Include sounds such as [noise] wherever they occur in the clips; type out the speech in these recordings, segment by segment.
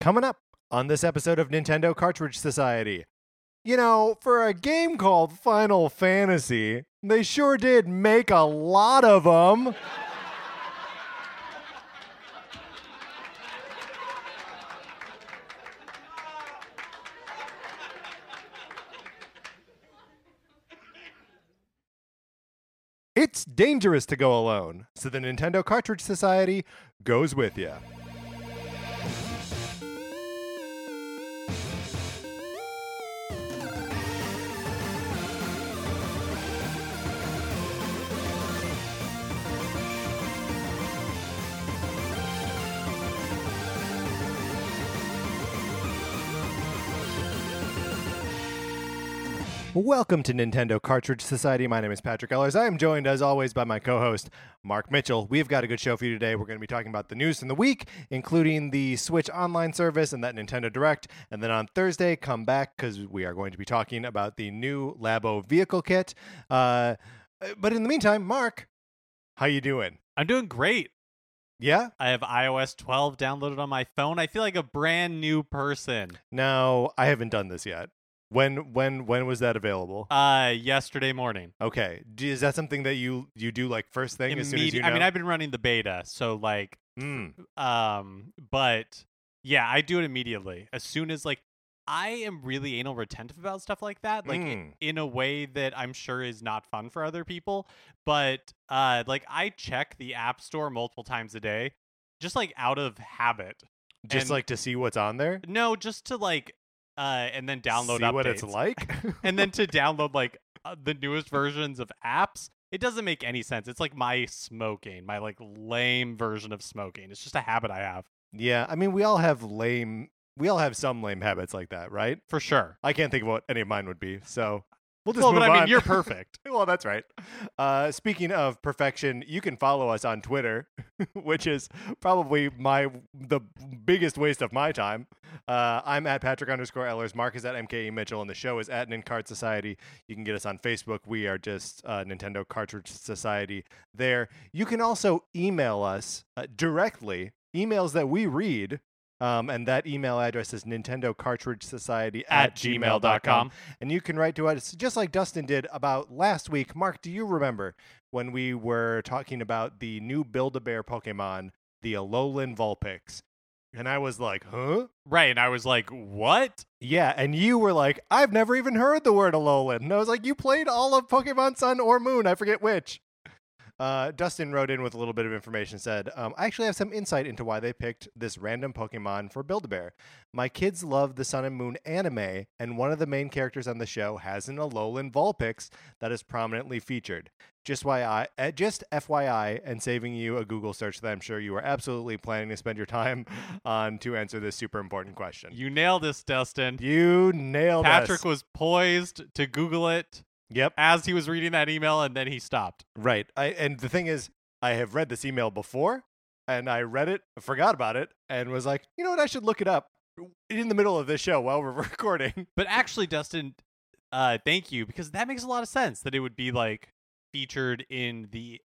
Coming up on this episode of Nintendo Cartridge Society. You know, for a game called Final Fantasy, they sure did make a lot of them. It's dangerous to go alone, so the Nintendo Cartridge Society goes with you. Welcome to Nintendo Cartridge Society. My name is Patrick Ellers. I am joined, as always, by my co host, Mark Mitchell. We've got a good show for you today. We're going to be talking about the news from the week, including the Switch online service and that Nintendo Direct. And then on Thursday, come back because we are going to be talking about the new Labo vehicle kit. Uh, but in the meantime, Mark, how you doing? I'm doing great. Yeah? I have iOS 12 downloaded on my phone. I feel like a brand new person. No, I haven't done this yet. When when when was that available? Uh, yesterday morning. Okay, D- is that something that you you do like first thing as soon as you know? I mean, I've been running the beta, so like, Mm, um, but yeah, I do it immediately as soon as like I am really anal retentive about stuff like that, like i- Mm. in a way that I'm sure is not fun for other people. But uh, like I check the App Store multiple times a day, just like out of habit. just and- like to see what's on there. No, just to like, uh, and then download see what it's like. [laughs] and then to [laughs] download like uh, the newest versions of apps it doesn't make any sense it's like my smoking my like lame version of smoking it's just a habit i have yeah, I mean, we all have lame. We all have some lame habits like that, right? for sure I can't think of what any of mine would be, so we'll just well move but i mean you're [laughs] perfect [laughs] well, that's right. Uh, speaking of perfection, you can follow us on Twitter, [laughs] which is probably my the biggest waste of my time. Uh, I'm at Patrick underscore Ellers. Mark is at MKE Mitchell, and the show is at Nincart Society. You can get us on Facebook. We are just uh, Nintendo Cartridge Society there. You can also email us uh, directly, emails that we read. Um, and that email address is Nintendo Cartridge Society at gmail.com and you can write to us just like Dustin did about last week. Mark, do you remember when we were talking about the new Build a Bear Pokemon, the Alolan Vulpix? And I was like, huh? right and i was like what Yeah. And you were like, I've never even heard the word Alolan. And I was like, you played all of Pokemon Sun or Moon. I forget which. Uh, Dustin wrote in with a little bit of information. Said, um, "I actually have some insight into why they picked this random Pokemon for Build-A-Bear. My kids love the Sun and Moon anime, and one of the main characters on the show has an Alolan Vulpix that is prominently featured. Just why I, uh, just FYI, and saving you a Google search that I'm sure you are absolutely planning to spend your time [laughs] on to answer this super important question. you nailed this dustin You nailed patrick us. was poised to google it Yep. as he was reading that email and then he stopped Right. I and the thing is, I have read this email before, and I read it, forgot about it, and was like, you know what, I should look it up in the middle of this show while we're [laughs] recording. But actually, Dustin, uh, thank you because that makes a lot of sense that it would be like featured in the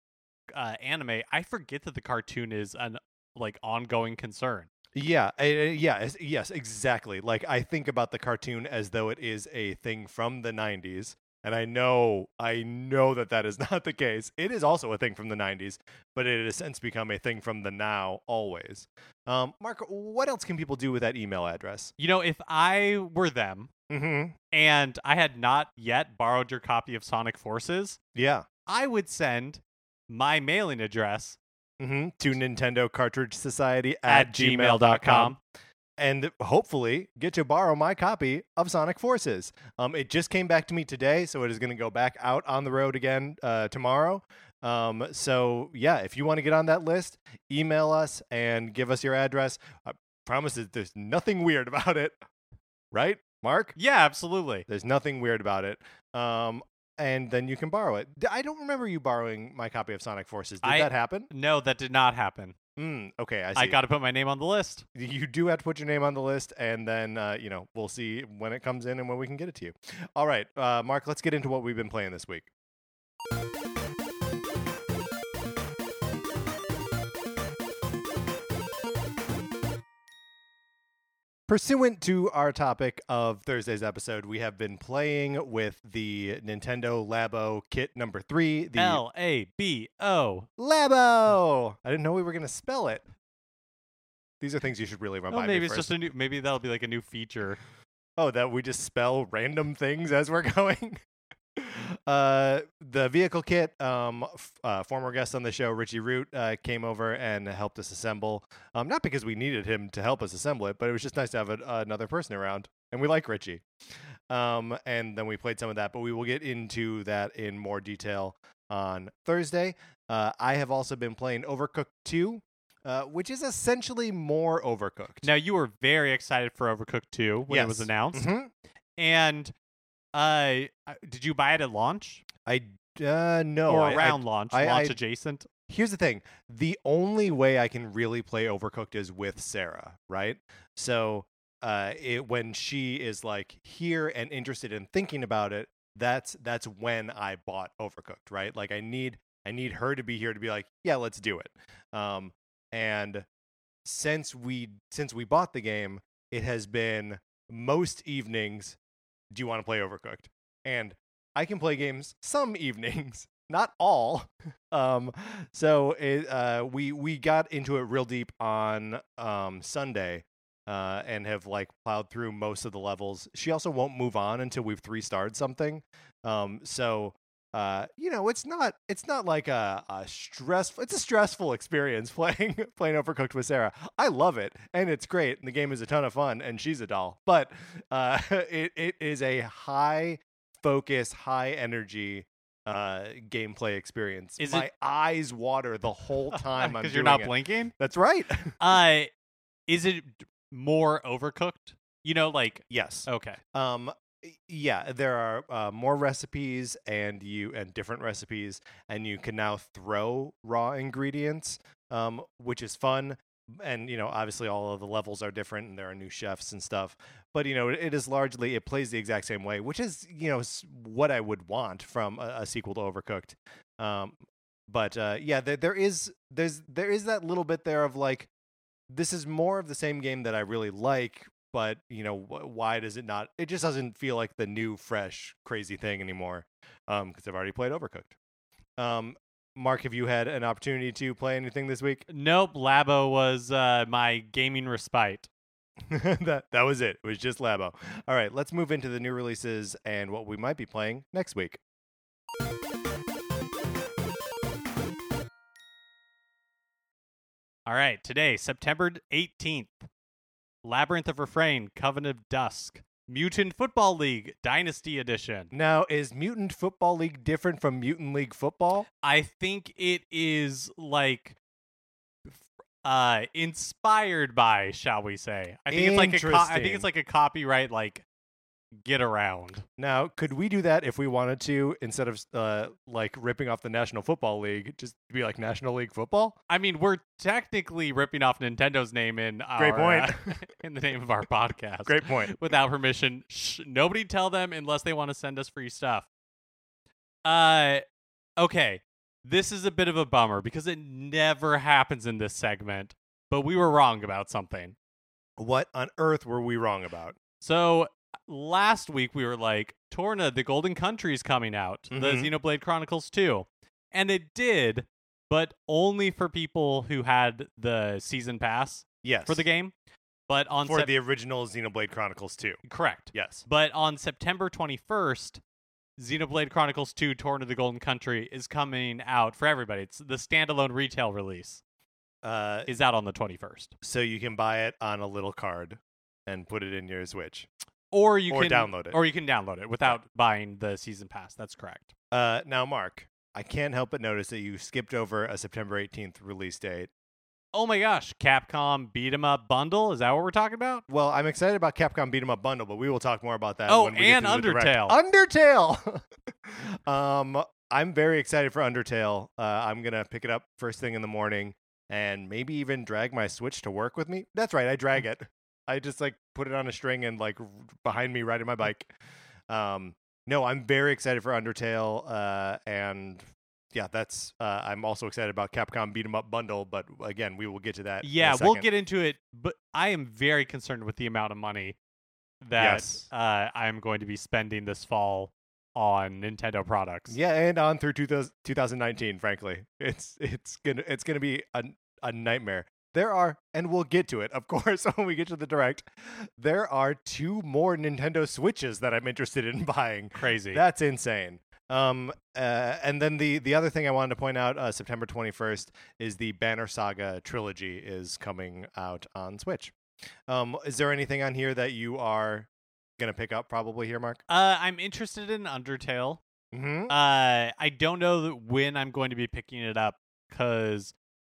uh, anime. I forget that the cartoon is an like ongoing concern. Yeah, uh, yeah, yes, exactly. Like I think about the cartoon as though it is a thing from the '90s, and I know, I know that that is [laughs] not the case. It is also a thing from the '90s, but it has since become a thing from the now, always. Um, Mark, what else can people do with that email address? You know, if I were them Mm-hmm. and I had not yet borrowed your copy of Sonic Forces, Yeah. I would send my mailing address Mm-hmm. To Nintendo Cartridge Society at, at, gmail.com. and hopefully get to borrow my copy of Sonic Forces. Um, it just came back to me today, so it is going to go back out on the road again uh, tomorrow. Um, so yeah, if you want to get on that list, email us and give us your address. I promise that there's nothing weird [laughs] about it, right, Mark? Yeah, absolutely. There's nothing weird about it. Um, and then you can borrow it. I don't remember you borrowing my copy of Sonic Forces. Did I- that happen? No, that did not happen. Mm, okay, I see. I got to put my name on the list. you do have to put your name on the list, and then uh, you know we'll see when it comes in and when we can get it to you. All right, uh, Mark, let's get into what we've been playing this week. Pursuant to our topic of Thursday's episode, we have been playing with the Nintendo Labo kit number three. The L A B O. Labo. I didn't know we were going to spell it. These are things you should really run Oh, by maybe it's first. just a new. Maybe that'll be like a new feature. Oh, that we just spell random things as we're [laughs] going. Uh, the vehicle kit. Um, f- uh, former guest on the show, Richie Root, uh, came over and helped us assemble. Um, not because we needed him to help us assemble it, but it was just nice to have a, another person around, and we like Richie. Um, and then we played some of that, but we will get into that in more detail on Thursday. Uh, I have also been playing Overcooked 2, uh, which is essentially more Overcooked. Now you were very excited for Overcooked 2 when it was Yes. announced, Mhm. and uh, uh, did you buy it at launch? I uh, no, or I- I around launch, I- launch I- adjacent? here's the thing the only way i can really play overcooked is with sarah right? So uh it, when she is like here and interested in thinking about it that's that's when i bought overcooked right? Like i need i need her to be here to be like yeah let's do it. Um and since we since we bought the game it has been most evenings do you want to play overcooked? And i can play games some [laughs] evenings not all [laughs] um so it, uh we we got into it real deep on um sunday uh and have like plowed through most of the levels. She also won't move on until we've three starred something um so uh you know it's not it's not like a, a stressful it's a stressful experience [laughs] playing playing overcooked with sarah i love it and it's great and the game is a ton of fun and she's a doll but uh [laughs] it, it is a high focus high energy uh gameplay experience Is my it- eyes water the whole [laughs] time i'm Because you're not it. blinking. that's right Uh, is it more overcooked? You know, like yes okay, Um, yeah, there are uh, more recipes and you and different recipes, and you can now throw raw ingredients, um, which is fun. And you know, obviously, all of the levels are different, and there are new chefs and stuff. But you know, it, is largely it plays the exact same way, which is you know what I would want from a, a sequel to Overcooked. Um, but uh, yeah, there, there is there's there is that little bit there of like this is more of the same game that I really like, but you know wh- why does it not? It just doesn't feel like the new, fresh, crazy thing anymore. Um, because I've already played Overcooked. Um, Mark, have you had an opportunity to play anything this week? nope. Labo was uh my gaming respite. [laughs] that that was it. It was just Labo. All right, let's move into the new releases and what we might be playing next week. All right, today, September 18th, Labyrinth of Refrain, Covenant of Dusk, Mutant Football League, Dynasty Edition. Now, is Mutant Football League different from Mutant League Football? I think it is like uh inspired by, shall we say. I think it's like a co- I think it's like a copyright like get around. Now, could we do that if we wanted to instead of uh, like ripping off the National Football League, just be like National League Football? I mean, we're technically ripping off Nintendo's name in our Great point. uh, [laughs] in the name of our podcast. Great point. [laughs] without permission. Shh, nobody tell them unless they want to send us free stuff. Uh, okay. This is a bit of a bummer because it never happens in this segment, but we were wrong about something. What on earth were we wrong about? So last week we were like, Torna, the Golden Country is coming out, the Mhm. Xenoblade Chronicles 2. And it did, but only for people who had the season pass Yes. for the game. But on for Sep- the original Xenoblade Chronicles 2. correct. Yes. But on September 21st, Xenoblade Chronicles 2 Torna the Golden Country is coming out for everybody. It's the standalone retail release Uh, is out on the 21st. so you can buy it on a little card and put it in your Switch. Or you Or can download it. Or you can download it without buying the season pass. That's correct. Uh, now, Mark, I can't help but notice that you skipped over a September 18th release date. Oh my gosh, Capcom beat 'em up bundle? Is that what we're talking about? Well, I'm excited about Capcom Beat 'em Up Bundle, but we will talk more about that. Oh, when we and get to. Undertale. Undertale. [laughs] um, I'm very excited for Undertale. Uh, I'm gonna pick it up first thing in the morning, and maybe even drag my Switch to work with me. That's right, I drag it. I just like put it on a string and like r- behind me riding my bike. Um, no, I'm very excited for Undertale, uh, and yeah, that's. Uh, I'm also excited about Capcom Beat 'em Up Bundle, but again, we will get to that. in a Yeah, we'll get into it, but I am very concerned with the amount of money that Yes. uh, I'm going to be spending this fall on Nintendo products. Yeah, and on through 2000, 2019. Frankly, it's it's gonna it's gonna be a a nightmare. There are, and we'll get to it, of [laughs] course, when we get to the direct. There are two more Nintendo Switches that I'm interested in [laughs] buying. Crazy. That's insane. Um, uh, and then the the other thing I wanted to point out, uh, September 21st is the Banner Saga trilogy is coming out on Switch. Um, is there anything on here that you are gonna pick up probably here, Mark? uh, I'm interested in Undertale. Mm-hmm. Uh, I don't know when I'm going to be picking it up because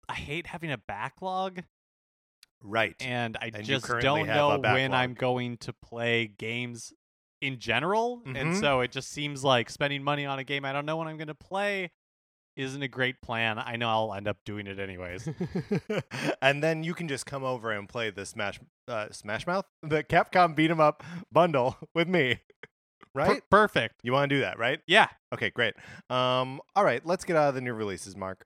I hate having a backlog, right. and I And just don't know when I'm going to play games in general. And Mhm. so it just seems like spending money on a game I don't know when I'm going to play isn't a great plan. I know I'll end up doing it anyways. [laughs] and then you can just come over and play the Smash uh, Smash Mouth, [laughs] the Capcom Beat 'em Up bundle [laughs] with me. Right? Per- perfect. you want to do that, right? Yeah. Okay, great. Um, all right, let's get out of the new releases, Mark.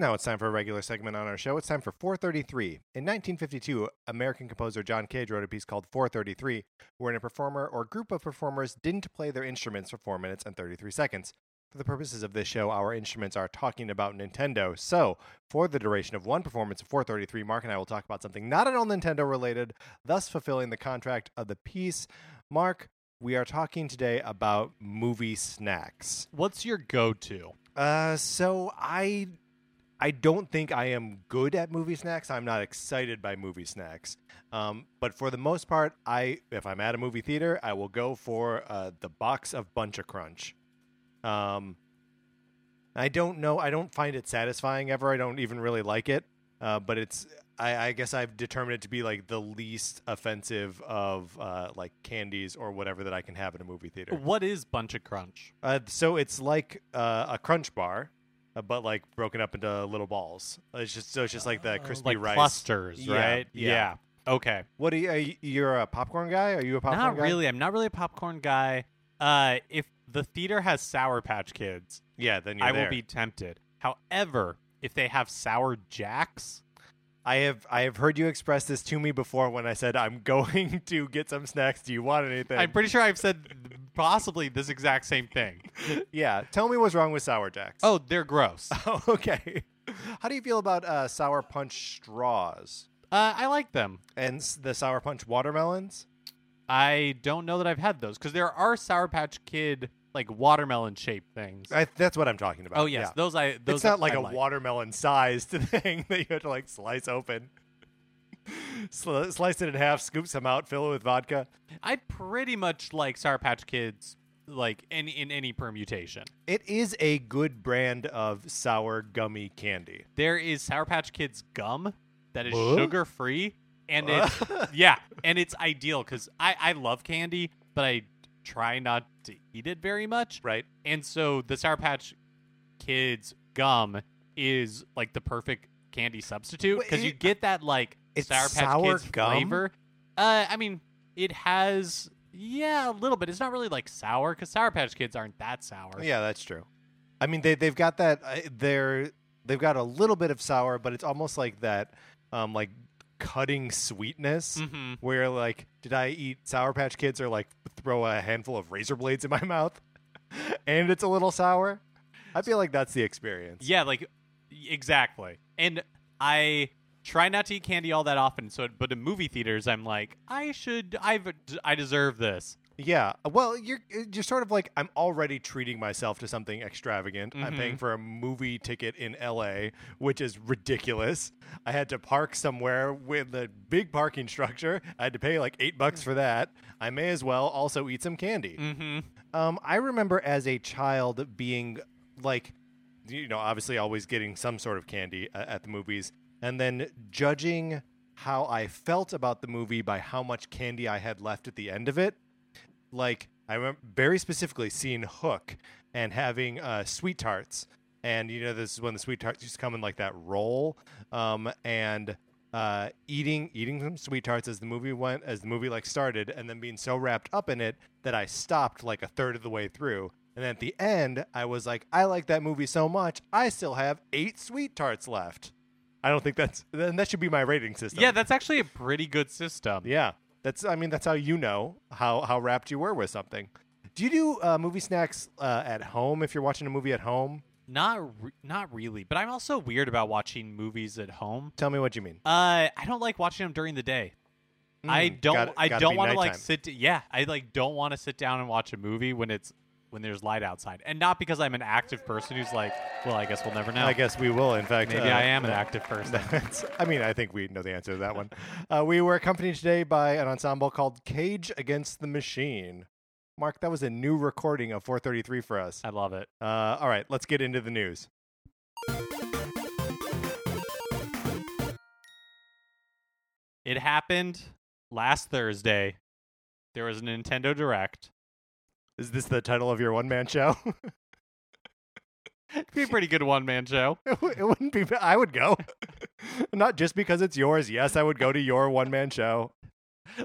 Now it's time for a regular segment on our show. It's time for 433. In 1952, American composer John Cage wrote a piece called 433, wherein a performer or group of performers didn't play their instruments for 4 minutes and 33 seconds. For the purposes of this show, our instruments are talking about Nintendo. So, for the duration of one performance of 433, Mark and I will talk about something not at all Nintendo related, thus fulfilling the contract of the piece. Mark, we are talking today about movie snacks. What's your go-to? Uh, so I I don't think I am good at movie snacks. I'm not excited by movie snacks. Um, but for the most part, I if I'm at a movie theater, I will go for uh, the box of Buncha Crunch. Um, I don't know. I don't find it satisfying ever. I don't even really like it. Uh, but it's. I, I guess I've determined it to be like the least offensive of uh, like candies or whatever that I can have in a movie theater. What is Buncha Crunch? Uh, so it's like uh, a crunch bar, uh, but like broken up into little balls. It's just so it's just like the crispy Uh, like rice clusters, Yeah, right? yeah. Okay. What are you? Are you you're a popcorn guy? Are you a popcorn not guy? really. I'm not really a popcorn guy. Uh, if the theater has Sour Patch Kids, Yeah, then you're I there. will be tempted. However, if they have Sour Jacks, I have I have heard you express this to me before when I said I'm [laughs] going to get some snacks. Do you want anything? I'm pretty sure I've said possibly this exact same thing. [laughs] yeah. Tell me what's wrong with sour jacks. Oh, they're gross. [laughs] Oh, okay. How do you feel about uh, sour punch straws Uh, I like them. and s- the sour punch watermelons? I don't know that I've had those because there are Sour Patch Kid like watermelon shaped things. I, that's what I'm talking about. oh yes, yeah. those I. Those it's not like I a watermelon sized [laughs] thing that you have to like slice open. [laughs] Sli- slice it in half, scoop some out, fill it with vodka. I pretty much like Sour Patch Kids, like any in any permutation. It is a good brand of sour gummy candy. There is Sour Patch Kids gum that is sugar free, and it's yeah, and it's ideal because I I love candy, but I try not to eat it very much, Right? and so the Sour Patch Kids gum is like the perfect candy substitute because you get that like it's Sour Patch sour Kids gum? flavor. Uh, I mean, it has yeah a little bit. It's not really like sour because Sour Patch Kids aren't that sour. Yeah, that's true. I mean, they they've got that. Uh, they're they've got a little bit of sour, but it's almost like that, um, like cutting sweetness. hmm Where like, did I eat Sour Patch Kids or like throw a handful of razor blades in my [laughs] mouth, and it's a little sour? I feel like that's the experience. Yeah, like exactly. And I try not to eat candy all that often. So, but in movie theaters, I'm like, I should, I've, I deserve this. Yeah. Well, you're you're sort of like I'm already treating myself to something extravagant. I'm Mhm. paying for a movie ticket in LA, which is ridiculous. I had to park somewhere with a big parking structure. I had to pay like 8 bucks for that. I may as well also eat some candy. Mm-hmm. Um I remember as a child being like you know, obviously always getting some sort of candy uh, at the movies and then judging how I felt about the movie by how much candy I had left at the end of it like I remember very specifically seeing Hook and having uh, sweet tarts, and you know this is when the sweet tarts just come in like that roll, um, and uh, eating eating some sweet tarts as the movie went as the movie like started, and then being so wrapped up in it that I stopped like a third of the way through. And at the end, I was like, I like that movie so much, I still have eight sweet tarts left. I don't think that's then that should be my rating system. Yeah, that's actually a pretty good system. yeah. That's I mean that's how you know how how wrapped you were with something. Do you do uh, movie snacks uh, at home if you're watching a movie at home? Not re- not really, but I'm also weird about watching movies at home. Tell me what you mean. Uh, I don't like watching them during the day. I Mm, don't. gotta- I gotta don't want to like sit. yeah, I like don't want to sit down and watch a movie when it's when there's light outside, and not because I'm an active person who's like, well, I guess we'll never know. I guess we will. In fact, Maybe uh, I am an active person. [laughs] I mean, I think we know the answer to that one. Uh, we were accompanied today by an ensemble called Cage Against the Machine. Mark, that was a new recording of 433 for us. I love it. Uh, all right, let's get into the news. It happened last Thursday. There was a Nintendo Direct. Is this the title of your one man show? It'd be a pretty good one man show. [laughs] it wou- it wouldn't be. I would go. [laughs] Not just because it's yours. Yes, I would go to your one man show.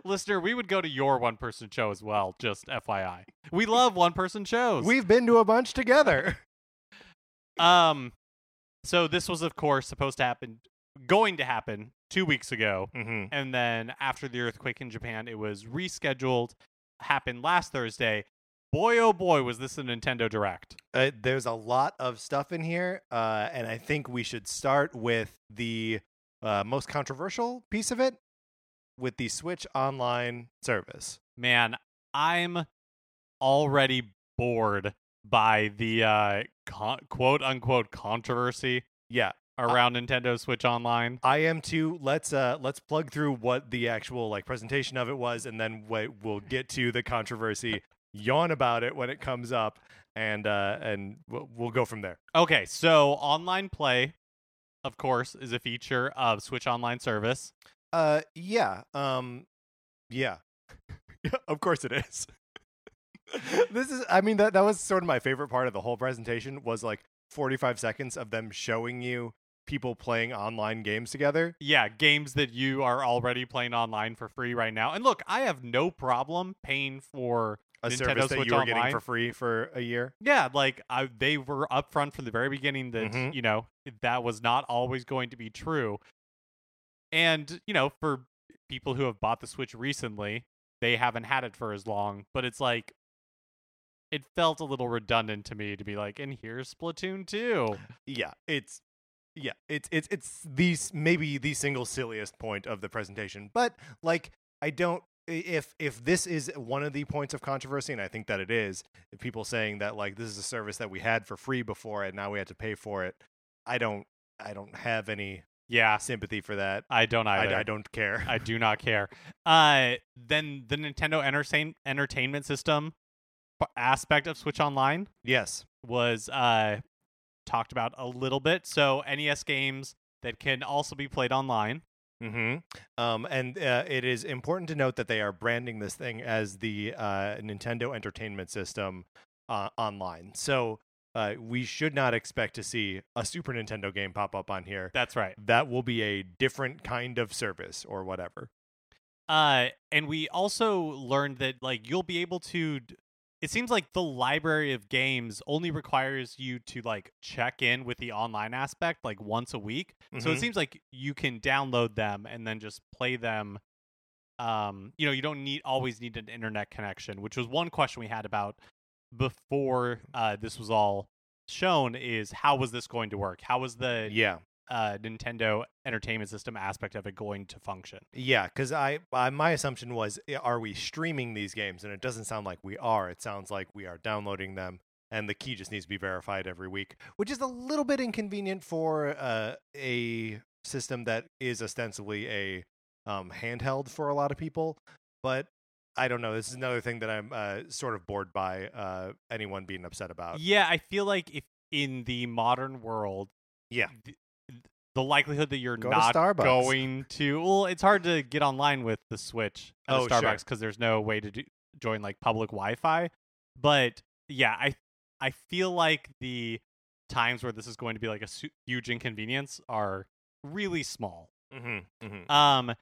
Listener, we would go to your one person show as well, just FYI. We love one person shows. We've been to a bunch together. um so this was of course supposed to happen going to happen 2 weeks ago. Mm-hmm. And then after the earthquake in Japan, it was rescheduled, happened last Thursday. Boy oh boy was this a Nintendo Direct. Uh, there's a lot of stuff in here, uh, and I think we should start with the uh, most controversial piece of it, with the Switch Online service. Man, I'm already bored by the uh con- quote unquote controversy Yeah, around Nintendo Switch Online. I am too. Let's uh, let's plug through what the actual like presentation of it was, and then wait, we'll get to the controversy. Yawn about it when it comes up, and uh, and we'll, we'll go from there. Okay, so online play, of course, is a feature of Switch Online service. Uh, yeah. Um, yeah. yeah [laughs] of course it is. [laughs] this is. I mean that that was sort of my favorite part of the whole presentation was like 45 seconds of them showing you people playing online games together. Yeah, games that you are already playing online for free right now. And look, I have no problem paying for A Nintendo service that Switch you were getting Online. for free for a year. Yeah, like I, they were upfront from the very beginning that Mhm. you know that was not always going to be true. And you know, for people who have bought the Switch recently, they haven't had it for as long. But it's like, it felt a little redundant to me to be like, and here's Splatoon two. yeah it's yeah it's it's it's the s- maybe the single silliest point of the presentation but like i don't if if this is one of the points of controversy and i think that it is people saying that like this is a service that we had for free before and now we had to pay for it i don't i don't have any Yeah, sympathy for that I don't I, either. I don't care I do not [laughs] care. Uh, then the Nintendo entertain- entertainment system aspect of Switch Online yes was uh talked about a little bit. So NES games that can also be played online. Hmm Um, and uh, it is important to note that they are branding this thing as the uh, Nintendo Entertainment System uh, online. So uh, we should not expect to see a Super Nintendo game pop up on here. That's right. That will be a different kind of service or whatever. Uh, and we also learned that like you'll be able to. d- It seems like the library of games only requires you to like check in with the online aspect like once a week. So it Mhm. seems like you can download them and then just play them. Um, you know, you don't need always need an internet connection, which was one question we had about before uh, this was all shown. Is how was this going to work? How was the Yeah, uh, Nintendo Entertainment System aspect of it going to function? yeah. Because I, I, my assumption was, are we streaming these games? And it doesn't sound like we are. It sounds like we are downloading them, and the key just needs to be verified every week, which is a little bit inconvenient for uh, a system that is ostensibly a um, handheld for a lot of people. But I don't know. This is another thing that I'm uh, sort of bored by uh, anyone being upset about. Yeah, I feel like if in the modern world, Yeah. th- the likelihood that you're Go to not Starbucks. going to well, it's hard to get online with the Switch at a Oh, sure. Starbucks because there's no way to do, join like public Wi-Fi. But yeah, I I feel like the times where this is going to be like a su- huge inconvenience are really small. Mm-hmm, mm-hmm. Um,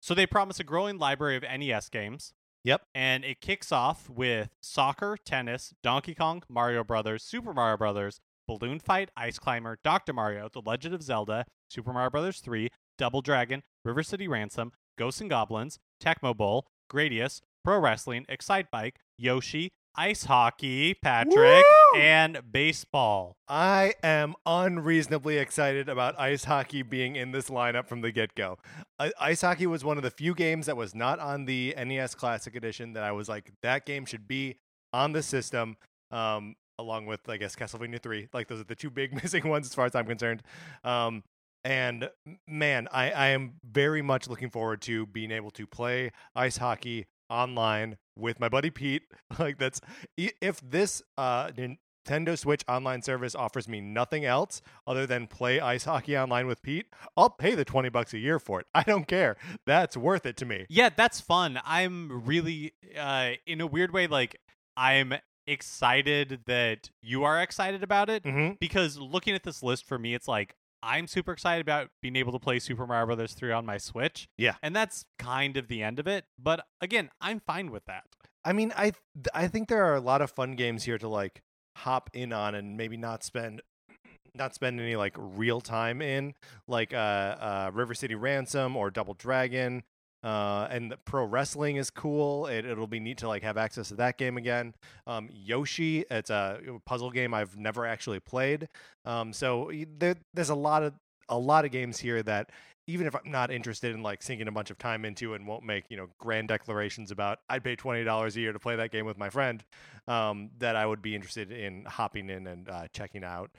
so they promise a growing library of NES games. Yep. And it kicks off with soccer, tennis, Donkey Kong, Mario Brothers, Super Mario Brothers, Balloon Fight, Ice Climber, Dr. Mario, The Legend of Zelda, Super Mario Brothers 3, Double Dragon, River City Ransom, Ghosts and Goblins, Tecmo Bowl, Gradius, Pro Wrestling, Excitebike, Yoshi, Ice Hockey, Patrick, Woo! and Baseball. I am unreasonably excited about ice hockey being in this lineup from the get go. I- ice hockey was one of the few games that was not on the NES Classic Edition that I was like, that game should be on the system, um, along with, I guess, Castlevania 3. Like, those are the two big [laughs] missing ones as far as I'm concerned. Um, and man, I, I am very much looking forward to being able to play ice hockey online with my buddy Pete. [laughs] Like, that's if this uh, Nintendo Switch online service offers me nothing else other than play ice hockey online with Pete, I'll pay the 20 bucks a year for it. [laughs] I don't care. That's worth it to me. Yeah, that's fun. I'm really, uh, in a weird way, like, I'm excited that you are excited about it Mm-hmm. because looking at this list for me, it's like I'm super excited about being able to play Super Mario Brothers 3 on my Switch. Yeah. And that's kind of the end of it. But again, I'm fine with that. I mean, I th- I think there are a lot of fun games here to like hop in on and maybe not spend [clears throat] not spend any like real time in, like uh, uh, River City Ransom or Double Dragon. Uh, and pro wrestling is cool. It, it'll be neat to like have access to that game again. Um, Yoshi, it's a puzzle game I've never actually played. Um, so there, there's a lot of a lot of games here that even if I'm not interested in like sinking a bunch of time into and won't make you know grand declarations about I'd pay twenty dollars a year to play that game with my friend, um, that I would be interested in hopping in and uh, checking out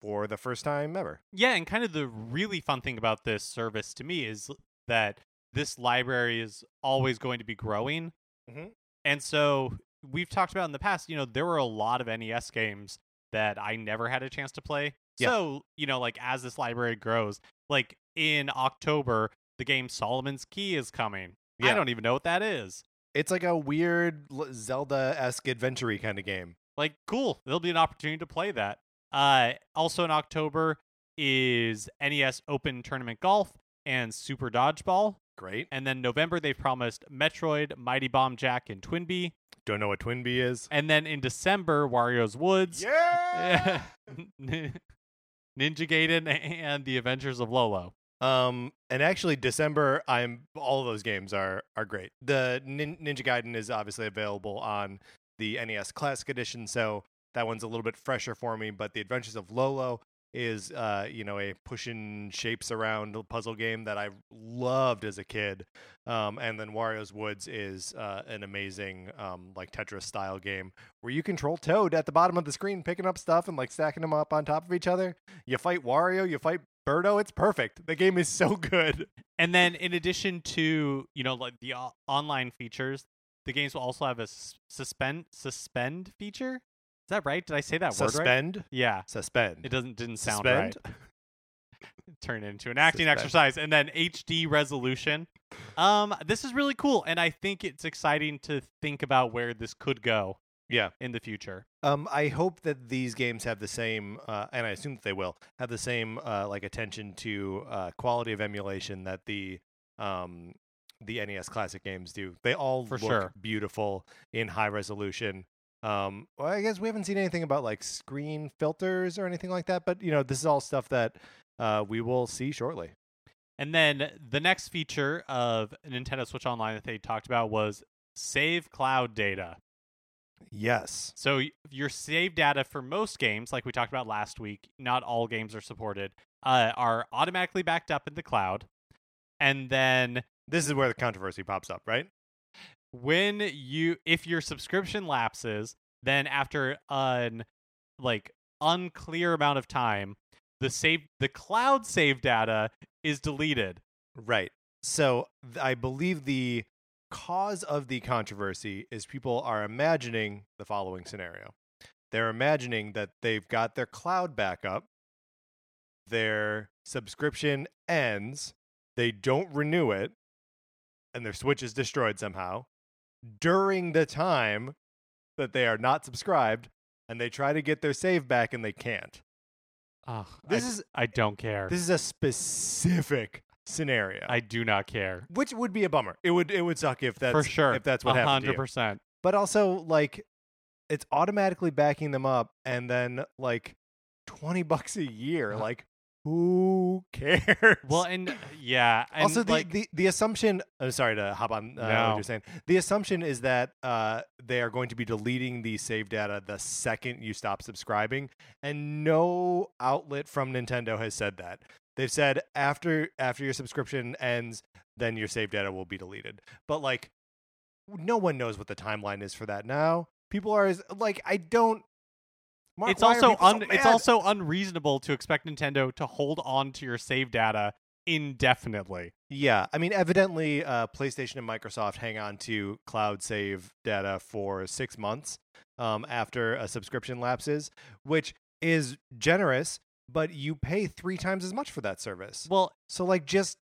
for the first time ever. Yeah, and kind of the really fun thing about this service to me is that this library is always going to be growing. Mhm. And so we've talked about in the past, you know, there were a lot of NES games that I never had a chance to play. Yeah. So, you know, like as this library grows, like in October, the game Solomon's Key is coming. I don't even know what that is. It's like a weird Zelda esque adventure kind of game. Like, cool. There'll be an opportunity to play that. Uh, also in October is NES Open Tournament Golf and Super Dodgeball. Great. And then November, they've promised Metroid, Mighty Bomb Jack, and Twinbee. Don't know what Twinbee is. And then in December, Wario's Woods, Yeah. [laughs] Ninja Gaiden, and The Adventures of Lolo. Um, and actually, December, I'm all of those games are are great. The Nin- Ninja Gaiden is obviously available on the NES Classic Edition, so that one's a little bit fresher for me. But the Adventures of Lolo is, uh, you know, a pushing shapes around puzzle game that I loved as a kid. Um, and then Wario's Woods is uh, an amazing, um, like Tetris style game where you control Toad at the bottom of the screen, picking up stuff and like stacking them up on top of each other. You fight Wario, you fight Birdo. It's perfect. The game is so [laughs] good. And then in addition to, you know, like the o- online features, the games will also have a suspend suspend feature. Is that right? Did I say that word right? Suspend. Yeah. Suspend. It doesn't didn't sound Suspend. right. [laughs] Turn it into an acting Suspend. exercise and then HD resolution. Um this is really cool and I think it's exciting to think about where this could go Yeah. in the future. Um, I hope that these games have the same, uh, and I assume that they will have the same, uh, like attention to uh, quality of emulation that the um, the NES Classic games do. They all For look sure. beautiful in high resolution. Um, well, I guess we haven't seen anything about like screen filters or anything like that, but you know, this is all stuff that uh, we will see shortly. And then the next feature of Nintendo Switch Online that they talked about was save cloud data. Yes. So your save data for most games, like we talked about last week, not all games are supported, uh, are automatically backed up in the cloud. And then This is where the controversy pops up, right? When you if your subscription lapses, then after an like unclear amount of time, the save the cloud save data is deleted. Right. So I believe the cause of the controversy is people are imagining the following scenario. They're imagining that they've got their cloud backup, their subscription ends, they don't renew it, and their Switch is destroyed somehow during the time that they are not subscribed, and they try to get their save back and they can't. Oh, This I, is I don't care. this is a specific scenario, I do not care. which would be a bummer. It would it would suck if that's For sure. if that's what A happened. 100%. But also like it's automatically backing them up and then like 20 bucks a year. Like who cares? Well, and uh, yeah, [laughs] and also the, like, the the assumption i'm sorry to hop on uh, No. what you're saying the assumption is that uh, they are going to be deleting the save data the second you stop subscribing and no outlet from nintendo has said that they've said after after your subscription ends then your save data will be deleted but like no one knows what the timeline is for that now people are as, like i don't Mark, it's also people so it's also unreasonable to expect Nintendo to hold on to your save data indefinitely. Yeah, I mean, evidently, uh, PlayStation and Microsoft hang on to cloud save data for six months um, after a subscription lapses, which is generous, but you pay three times as much for that service. Well, So, like, just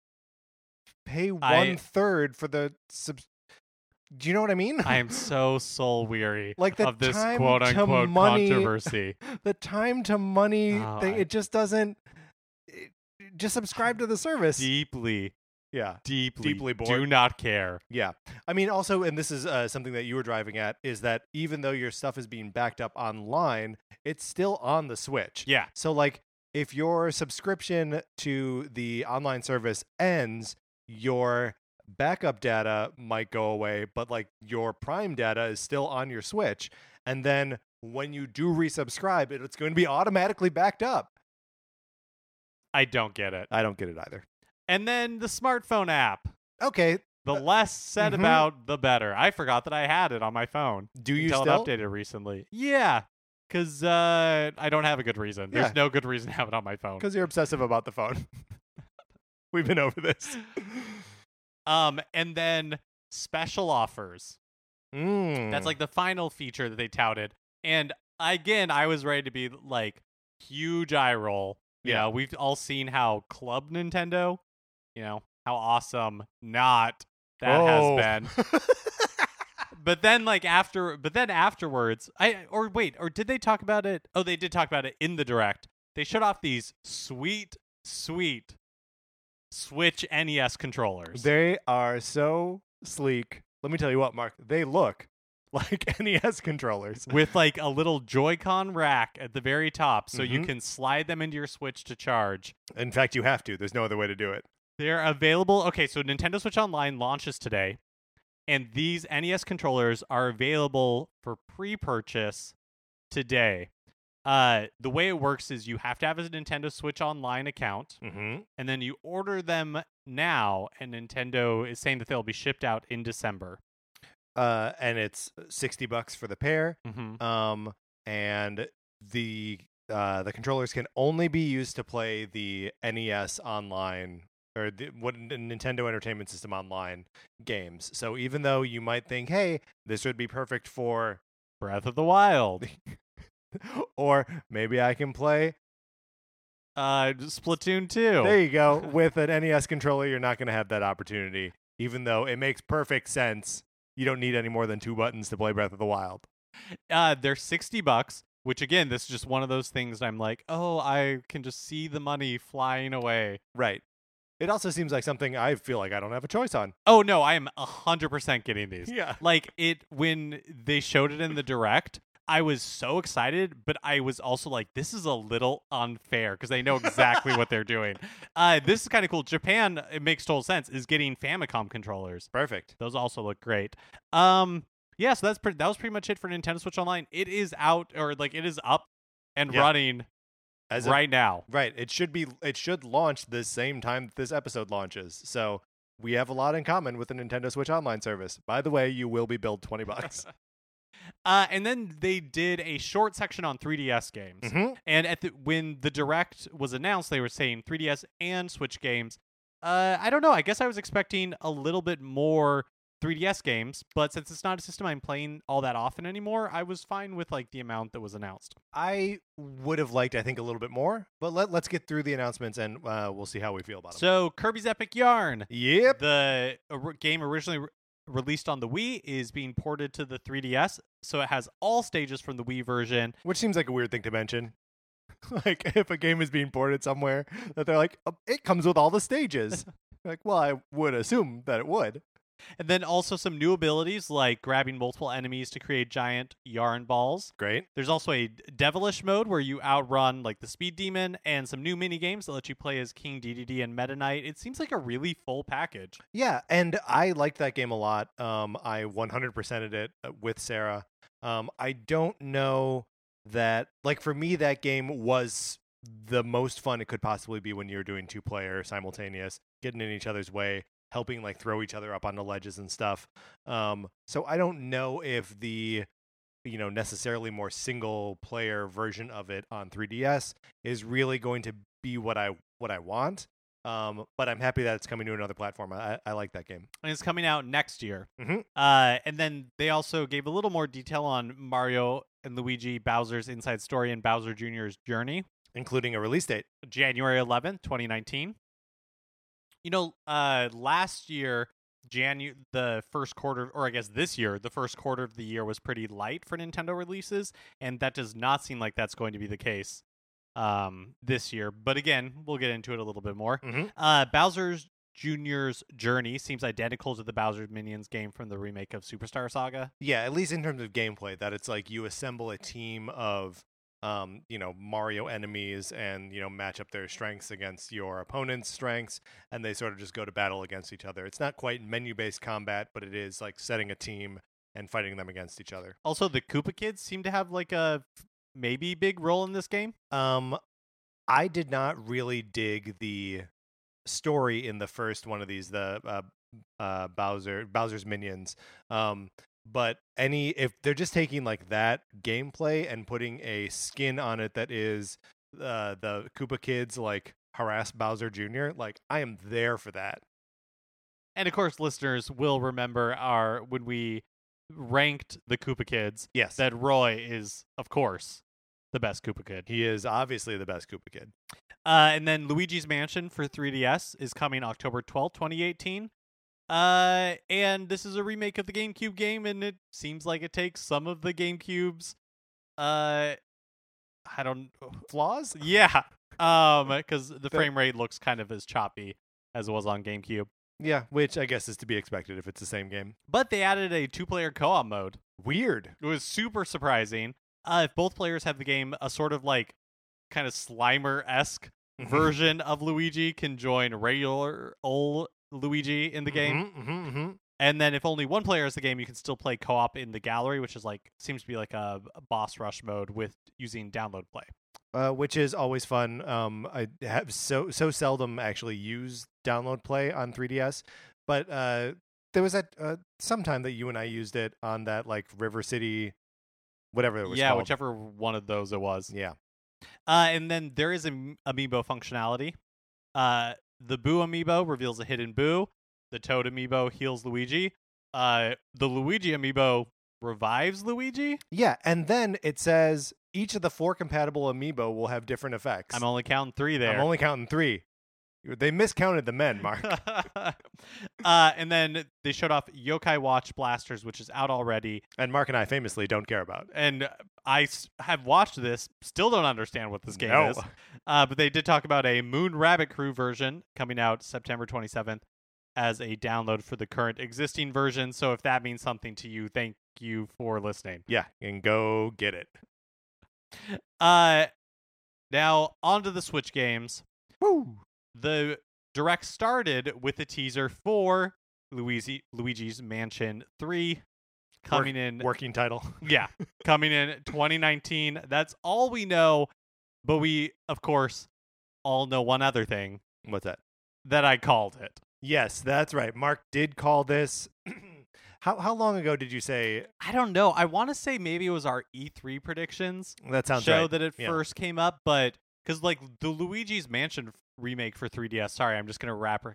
pay I- one third for the sub. Do you know what I mean? I am [laughs] so soul weary Like the of this time quote unquote money- controversy. [laughs] the time to money Oh, thing. I- It just doesn't. It, just subscribe to the service. deeply, yeah. deeply, Deeply bored. do not care. Yeah. I mean, also, and this is uh, something that you were driving at, is that even though your stuff is being backed up online, it's still on the Switch. Yeah, So, like, if your subscription to the online service ends, your backup data might go away, but like your Prime data is still on your Switch. And then when you do resubscribe, it's going to be automatically backed up. I don't get it. I don't get it either. And then the smartphone app. Okay. The Uh, less said mhm. about, the better. I forgot that I had it on my phone Do you until still? it updated recently. Yeah, because uh, I don't have a good reason. There's Yeah. no good reason to have it on my phone. [laughs] Because you're obsessive about the phone. [laughs] We've been over this. [laughs] Um, and then special offers. Mm. That's like the final feature that they touted. And again, I was ready to be like huge eye roll. You Yeah. know, we've all seen how Club Nintendo, you know, how awesome not that has been. [laughs] But then like after but then afterwards, I or wait, or did they talk about it? Oh, they did talk about it in the direct. They showed off these sweet, sweet Switch NES controllers. They are so sleek. Let me tell you what, Mark. They look [laughs] like [laughs] NES controllers. with like a little Joy-Con rack at the very top, so you Mhm. can slide them into your Switch to charge. In fact, you have to. There's no other way to do it. They're available. Okay, so Nintendo Switch Online launches today, and these NES controllers are available for pre-purchase today. Uh, the way it works is you have to have a Nintendo Switch Online account, Mm-hmm. and then you order them now, and Nintendo is saying that they'll be shipped out in December. Uh, and it's sixty bucks for the pair. Mm-hmm. Um, and the uh, the controllers can only be used to play the NES online or the, what Nintendo Entertainment System online games. So even though you might think, hey, this would be perfect for, Breath of the Wild, [laughs] [laughs] or maybe I can play. uh, Splatoon 2. There you go. [laughs] With an NES controller, you're not going to have that opportunity. Even though it makes perfect sense, you don't need any more than two buttons to play Breath of the Wild. Uh, they're 60 bucks, which again, this is just one of those things I'm like, oh, I can just see the money flying away. Right. It also seems like something I feel like I don't have a choice on. Oh, no, I am 100% getting these. [laughs] Yeah. Like, it, when they showed it in the direct, I was so excited, but I was also like, this is a little unfair because they know exactly what they're doing. [laughs] Uh, this is kind of cool. Japan, it makes total sense, is getting Famicom controllers. Perfect. Those also look great. Um, yeah, so that's pretty. That was pretty much it for Nintendo Switch Online. It is out or like it is up and Yeah. running As right now. Right. It should be. It should launch the same time that this episode launches. So we have a lot in common with the Nintendo Switch Online service. By the way, you will be billed twenty bucks. [laughs] Uh, and then they did a short section on 3DS games. mm-hmm. And at the, when the direct was announced, they were saying 3DS and Switch games. Uh, I don't know. I guess I was expecting a little bit more 3DS games, but since it's not a system I'm playing all that often anymore, I was fine with like the amount that was announced. I would have liked, I think, a little bit more. But let let's get through the announcements and uh, we'll see how we feel about them. So Kirby's Epic Yarn, yep. the or- game originally released on the Wii, is being ported to the 3DS. So it has all stages from the Wii version. Which seems like a weird thing to mention. [laughs] like if a game is being ported somewhere, that they're like, "Oh, it comes with all the stages. [laughs] Like, well, I would assume that it would. And then also some new abilities like grabbing multiple enemies to create giant yarn balls. Great. There's also a devilish mode where you outrun like the speed demon and some new mini games that let you play as King Dedede and Meta Knight. It seems like a really full package. Yeah, and I liked that game a lot. Um, I 100%ed it uh, with Sarah. Um, I don't know that, like, for me, that game was the most fun it could possibly be when you're doing two player simultaneous, getting in each other's way, helping like throw each other up onto ledges and stuff. Um, so I don't know if the you know necessarily more single player version of it on 3DS is really going to be what I what I want. Um, but I'm happy that it's coming to another platform. I, I like that game. And it's coming out next year. Mhm. Uh, and then they also gave a little more detail on Mario and Luigi Bowser's Inside Story and Bowser Jr.'s journey. including a release date. January 11th, 2019. You know, uh last year Janu the first quarter or I guess this year, the first quarter of the year was pretty light for Nintendo releases and that does not seem like that's going to be the case um this year. But again, we'll get into it a little bit more. Mhm. Uh Bowser's Jr.'s journey seems identical to the Bowser's Minions game from the remake of Superstar Saga. Yeah, at least in terms of gameplay, that it's like you assemble a team of, um, you know, Mario enemies, and you know match up their strengths against your opponent's strengths, and they sort of just go to battle against each other. It's not quite menu-based combat, but it is like setting a team and fighting them against each other. Also, the Koopa Kids seem to have like a maybe big role in this game. Um, I did not really dig the story in the first one of these, the uh, uh, Bowser Bowser's minions. Um, but any if they're just taking like that gameplay and putting a skin on it that is uh, the Koopa kids like harass Bowser Jr. Like I am there for that. And of course, listeners will remember our when we ranked the Koopa Kids Yes, that Roy is, of course, the best Koopa Kid. he is obviously the best Koopa kid. Uh, and then Luigi's Mansion for 3DS is coming October 12th, 2018. Uh, and this is a remake of the GameCube game, and it seems like it takes some of the GameCube's, uh, I don't, Flaws? yeah, um, [laughs] because the frame rate looks kind of as choppy as it was on GameCube. Yeah, which I guess is to be expected if it's the same game. But they added a two-player co-op mode. Weird. It was super surprising. Uh, if both players have the game, a sort of like kind of Slimer esque [laughs] version of Luigi can join regular old Luigi in the game. Mhm, mhm, mhm. And then if only one player is the game, you can still play co op in the gallery, which is like seems to be like a, a boss rush mode with using download play. uh, which is always fun. Um, I have so so seldom actually use download play on 3ds, but uh, there was that uh, sometime that you and I used it on that like River City, whatever it was yeah, called. whichever one of those it was. Yeah, Uh, and then there is an amiibo functionality. Uh, the Boo amiibo reveals a hidden Boo. The Toad amiibo heals Luigi. Uh, the Luigi amiibo revives Luigi. yeah, and then it says each of the four compatible amiibo will have different effects. I'm only counting three there. I'm only counting three. They miscounted the men, Mark. [laughs] uh, and then they showed off Yokai Watch Blasters, which is out already. and Mark and I famously don't care about. And I s- have watched this, still don't understand what this game No. is. Uh, but they did talk about a Moon Rabbit Crew version coming out September 27th as a download for the current existing version. So if that means something to you, thank you for listening. Yeah, and go get it. Uh, now on to the Switch games. Woo! The direct started with a teaser for Luigi Luigi's Mansion 3 coming in Working title. yeah, [laughs] coming in 2019. That's all we know, but we of course all know one other thing What's that? that I called it. Yes, that's right. Mark did call this. [clears throat] how how long ago did you say I don't know. I want to say maybe it was our E3 predictions that sounds show right? that it Yeah. first came up, but because like the Luigi's Mansion remake for 3DS. Sorry, I'm just gonna wrap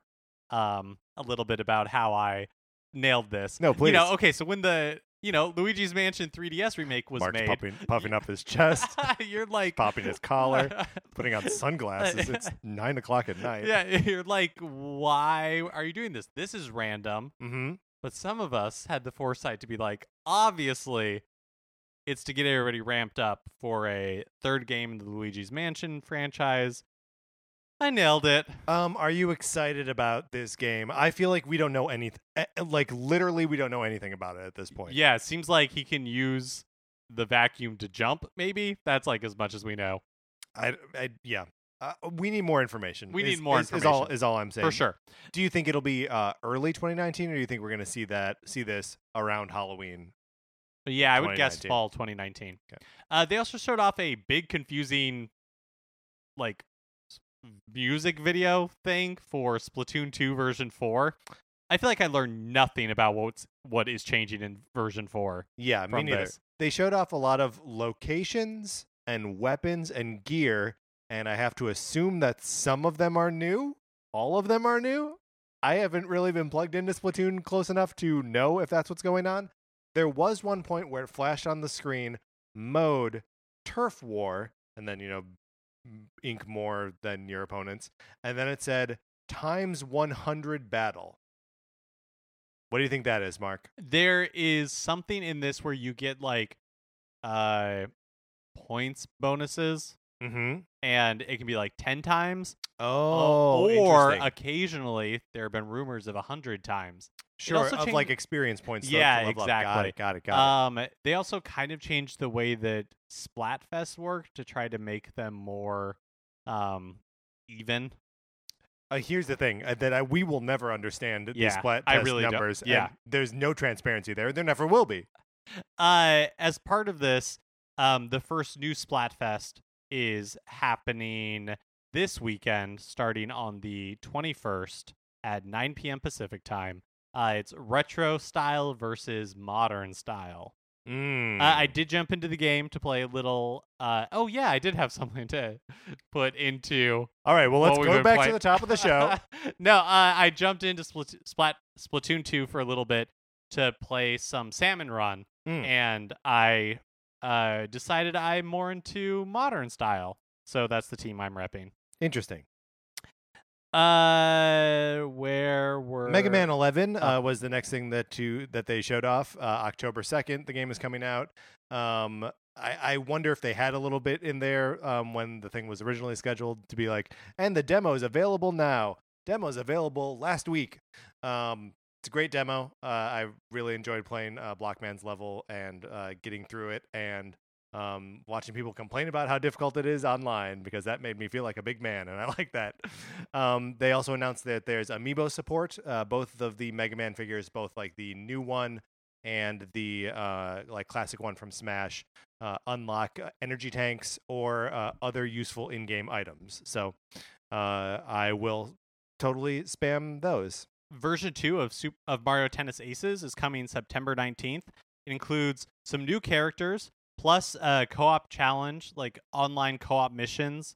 um a little bit about how I nailed this. No, You know, please. okay, so when the you know Luigi's Mansion 3DS remake was Mark's made, puffing, puffing up his chest, [laughs] you're like popping his collar, [laughs] putting on sunglasses. It's [laughs] nine o'clock at night. yeah, you're like, why are you doing this? This is random. Mm-hmm. But some of us had the foresight to be like, obviously, it's to get everybody ramped up for a third game in the Luigi's Mansion franchise. I nailed it. Um, are you excited about this game? I feel like we don't know anything. Like literally, we don't know anything about it at this point. Yeah, it seems like he can use the vacuum to jump. Maybe that's like as much as we know I, I yeah. Uh, we need more information. We is- need more is, Is all information. is all I'm saying for sure. Do you think it'll be uh, early 2019, or do you think we're going to see that see this around Halloween? But yeah, I would guess fall 2019. Okay. Uh, they also showed off a big confusing, like, music video thing for Splatoon 2 version 4. I feel like I learned nothing about what's what is changing in version 4 Yeah, me neither. this. They showed off a lot of locations and weapons and gear, and I have to assume that some of them are new. All of them are new. I haven't really been plugged into Splatoon close enough to know if that's what's going on. There was one point where it flashed on the screen mode turf war, and then, you know, ink more than your opponents. And then it said times 100 battle. What do you think that is, Mark? There is something in this where you get like uh points bonuses Mm hmm. and it can be like 10 times Oh, or occasionally there have been rumors of 100 times. Sure, of changed- like experience points. Yeah, up. Got it. Got it. Got Um, they also kind of changed the way that Splatfest worked to try to make them more um even. Uh, here's the thing uh, that I, we will never understand these Yeah, splat I test really don't- numbers. and yeah. there's no transparency there. There never will be. Uh, as part of this, um, the first new Splatfest is happening this weekend, starting on the 21st at 9 p.m. Pacific time. Uh, it's retro style versus modern style. Mm. Uh, I did jump into the game to play a little. Uh, oh yeah, I did have something to [laughs] put into. All right. Well, let's go back playing. to the top of the show. [laughs] no, uh, I jumped into Splat- Splat- Splatoon 2 for a little bit to play some Salmon Run, Mm. and I uh, decided I'm more into modern style. So that's the team I'm repping. Interesting. Uh, where were Mega Man 11 uh, Oh. was the next thing that to that they showed off. Uh, October 2nd, the game is coming out. Um, I, I wonder if they had a little bit in there um, when the thing was originally scheduled to be like, and the demo is available now. Demo's available last week. Um, it's a great demo. Uh, I really enjoyed playing uh, Blockman's level and uh, getting through it and um, watching people complain about how difficult it is online because that made me feel like a big man, and I [laughs] like that. Um, they also announced that there's amiibo support. Uh, both of the Mega Man figures, both like the new one and the uh, like classic one from Smash, uh, unlock uh, energy tanks or uh, other useful in-game items. So uh, I will totally spam those. version 2 of Sup- of Mario Tennis Aces is coming September 19th. It includes some new characters plus a co-op challenge, like online co-op missions,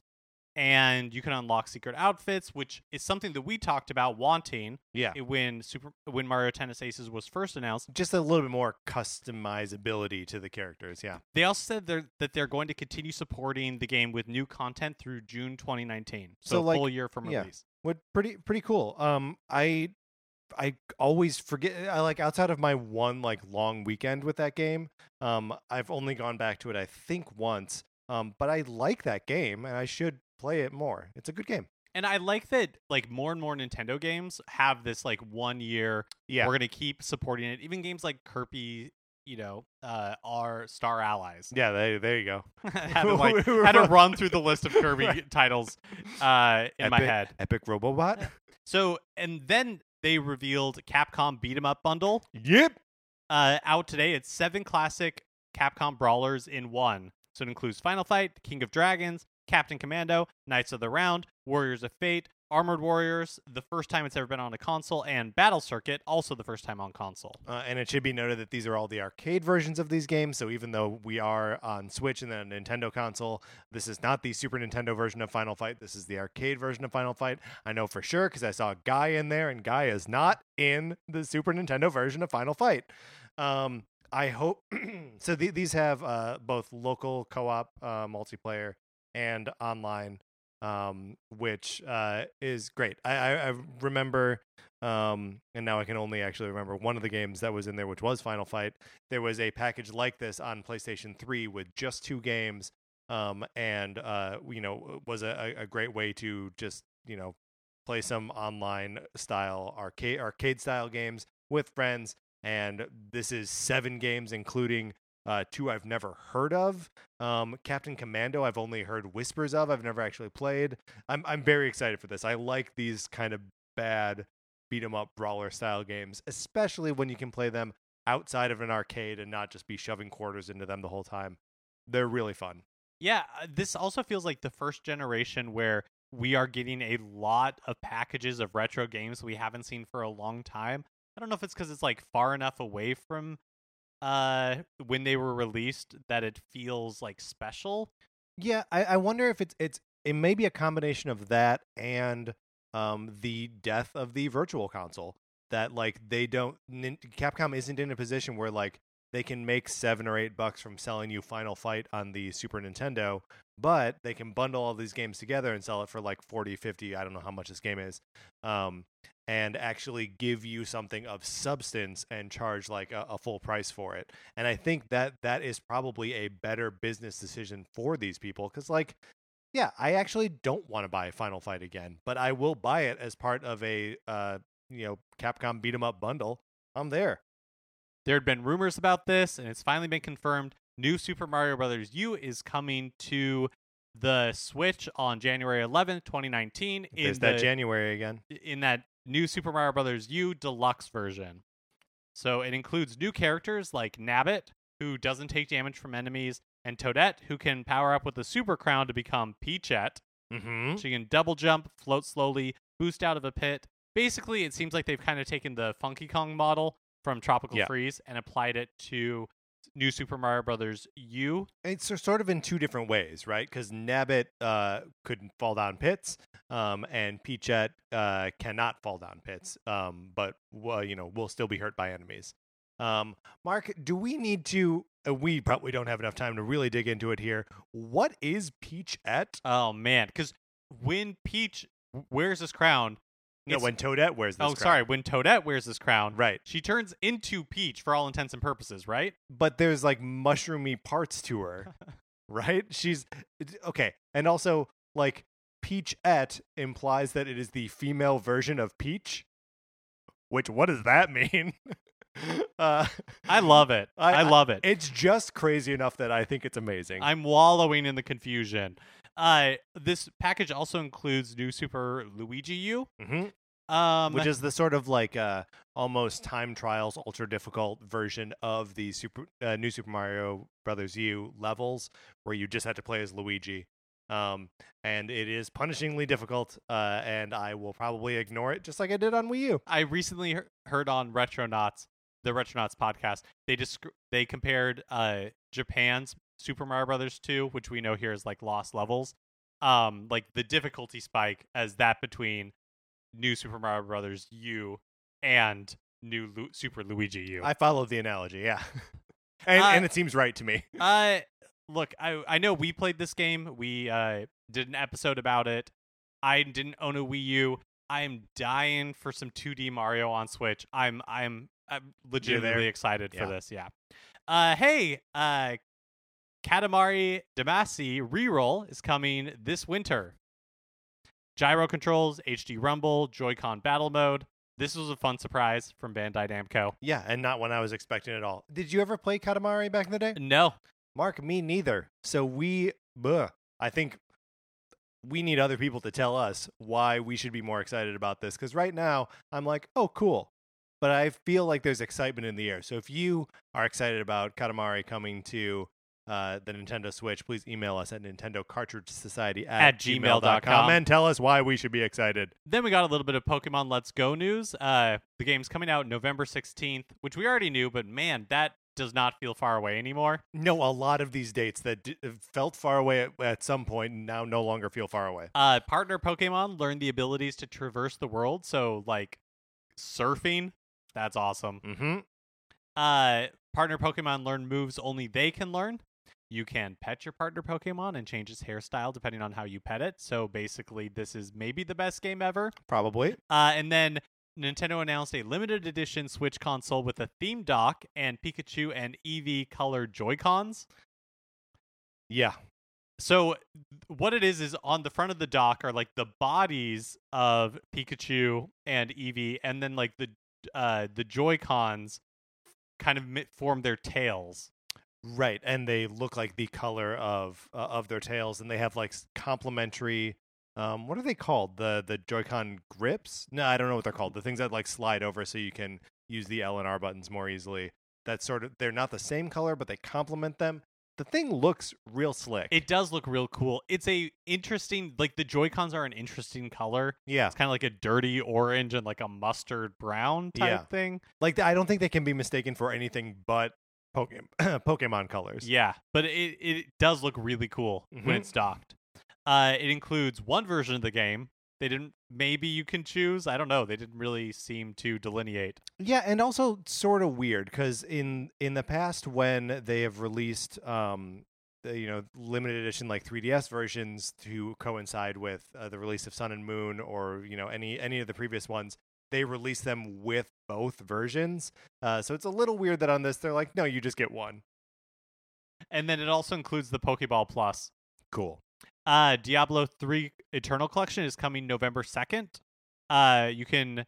and you can unlock secret outfits, which is something that we talked about wanting Yeah. when Super when Mario Tennis Aces was first announced. Just a little bit more customizability to the characters. Yeah. They also said they're, that they're going to continue supporting the game with new content through June 2019, so, So, like, full year from yeah. release. What pretty pretty cool. Um, I I always forget. I like outside of my one like long weekend with that game. Um, I've only gone back to it I think once. Um, but I like that game and I should play it more. It's a good game. And I like that like more and more Nintendo games have this like one year Yeah. we're gonna keep supporting it. Even games like Kirby, you know, uh, are Star Allies. yeah. There, there you go. [laughs] [laughs] had to like had to run through the list of [laughs] Kirby Right. titles uh, in my head. Epic Robobot. So and then they revealed Capcom Beat 'em Up bundle yep. uh, out today. It's seven classic Capcom brawlers in one. So it includes Final Fight, King of Dragons, Captain Commando, Knights of the Round, Warriors of Fate, Armored Warriors, the first time it's ever been on a console, and Battle Circuit, also the first time on console. Uh, and it should be noted that these are all the arcade versions of these games. So even though we are on Switch and then a Nintendo console, this is not the Super Nintendo version of Final Fight. This is the arcade version of Final Fight. I know for sure because I saw Guy in there, and Guy is not in the Super Nintendo version of Final Fight. Um, I hope [clears throat] so. The, these have uh, both local co-op uh, multiplayer and online, um, which uh, is great. I, I, I remember um, and now I can only actually remember one of the games that was in there, which was Final Fight. There was a package like this on PlayStation 3 with just two games, um, and uh, you know, was a, a great way to just you know play some online style arcade arcade style games with friends. And this is seven games, including uh, two I've never heard of. Um, Captain Commando, I've only heard whispers of. I've never actually played. I'm I'm very excited for this. I like these kind of bad beat 'em up brawler style games, especially when you can play them outside of an arcade and not just be shoving quarters into them the whole time. They're really fun. Yeah, uh, this also feels like the first generation where we are getting a lot of packages of retro games we haven't seen for a long time. I don't know if it's because it's like far enough away from uh when they were released that it feels like special. Yeah, I, I wonder if it's it's it may be a combination of that and um the death of the virtual console. That like they don't Capcom isn't in a position where like they can make seven or eight bucks from selling you Final Fight on the Super Nintendo, but they can bundle all these games together and sell it for like 40, 50, I don't know how much this game is, um, and actually give you something of substance and charge like a, a full price for it. And I think that that is probably a better business decision for these people because like yeah, I actually don't want to buy Final Fight again, but I will buy it as part of a uh, you know Capcom beat 'em up bundle. I'm there. There had been rumors about this, and it's finally been confirmed. New Super Mario Brothers U is coming to the Switch on January 11th, 2019. Is that January again. in that new Super Mario Brothers U deluxe version. So it includes new characters like Nabbit, who doesn't take damage from enemies, and Toadette, who can power up with the Super Crown to become Peachette. Mm-hmm. She can double jump, float slowly, boost out of a pit. Basically, it seems like they've kind of taken the Funky Kong model from Tropical Yeah. Freeze and applied it to New Super Mario Brothers U. It's sort of in two different ways, right? Because Nabbit uh, could fall down pits, um, and Peachette uh, cannot fall down pits, um, but well, you know will still be hurt by enemies. Um, Mark, do we need to? Uh, we probably don't have enough time to really dig into it here. What is Peachette? Oh man, because when Peach wears this crown, No, when Toadette wears this. oh crown. sorry, when Toadette wears this crown, Right, she turns into Peach for all intents and purposes, right? but there's like mushroomy parts to her, [laughs] right? She's okay, and also like Peachette implies that it is the female version of Peach. Which what does that mean? [laughs] uh, I love it. I- I, love it. it's just crazy enough that I think it's amazing. I'm wallowing in the confusion. Uh, this package also includes new Super Luigi U, Mhm. um, Which is the sort of like uh, almost time trials, ultra difficult version of the super uh, new Super Mario Brothers U levels, where you just have to play as Luigi. Um, and it is punishingly difficult, uh, and I will probably ignore it just like I did on Wii U. I recently he- heard on Retronauts, the Retronauts podcast, they descri- they compared uh Japan's Super Mario Brothers 2, which we know here is like lost levels, um, like the difficulty spike as that between new Super Mario Brothers U and new Lu- Super Luigi U. I followed the analogy, yeah, [laughs] and Uh, and it seems right to me. [laughs] Uh look, I I know we played this game. We uh did an episode about it. I didn't own a Wii U. I am dying for some 2D Mario on Switch. I'm I'm I'm legitimately excited for this. Yeah. Uh hey, uh Katamari Damacy reroll is coming this winter. Gyro controls, HD rumble, Joy-Con battle mode. This was a fun surprise from Bandai Namco. Yeah, and not when I was expecting at all. Did you ever play Katamari back in the day? No, Mark, me neither. So we, bleh, I think we need other people to tell us why we should be more excited about this. Because right now, I'm like, oh, cool. But I feel like there's excitement in the air. So if you are excited about Katamari coming to uh, the Nintendo Switch, please email us at Nintendo Cartridge Society at, At gmail.com. and tell us why we should be excited. Then we got a little bit of Pokemon Let's Go news. Uh, the game's coming out November 16th, which we already knew, but man, that does not feel far away anymore. No, a lot of these dates that d- felt far away at, at some point now no longer feel far away. Uh, partner Pokemon learned the abilities to traverse the world, so like surfing, that's awesome. Mm-hmm. Uh, partner Pokemon learn moves only they can learn. You can pet your partner Pokemon and change its hairstyle depending on how you pet it. So basically, this is maybe the best game ever. Probably. Uh, and then Nintendo announced a limited edition Switch console with a theme dock and Pikachu and Eevee colored Joy Cons. Yeah. so what it is is on the front of the dock are like the bodies of Pikachu and Eevee, and then like the uh the Joy Cons kind of form their tails. Right, and they look like the color of uh, of their tails, and they have like complementary. Um, what are they called? The the Joy-Con grips? No, I don't know what they're called. The things that like slide over so you can use the L and R buttons more easily. That's sort of they're not the same color, but they complement them. The thing looks real slick. It does look real cool. It's a interesting like the Joy Cons are an interesting color. yeah, It's kind of like a dirty orange and like a mustard brown type Yeah. thing. like I don't think they can be mistaken for anything but Pokemon [clears throat] Pokemon colors. Yeah, but it it does look really cool Mhm. when it's docked. Uh, it includes one version of the game. They didn't. Maybe you can choose. I don't know. They didn't really seem to delineate. Yeah, and also sort of weird because in in the past when they have released um the, you know limited edition like 3DS versions to coincide with uh, the release of Sun and Moon or you know any any of the previous ones, they release them with both versions. Uh, so it's a little weird that on this they're like, no, you just get one. And then it also includes the Pokeball Plus. Cool. Uh, Diablo 3 Eternal Collection is coming November 2nd. Uh, you can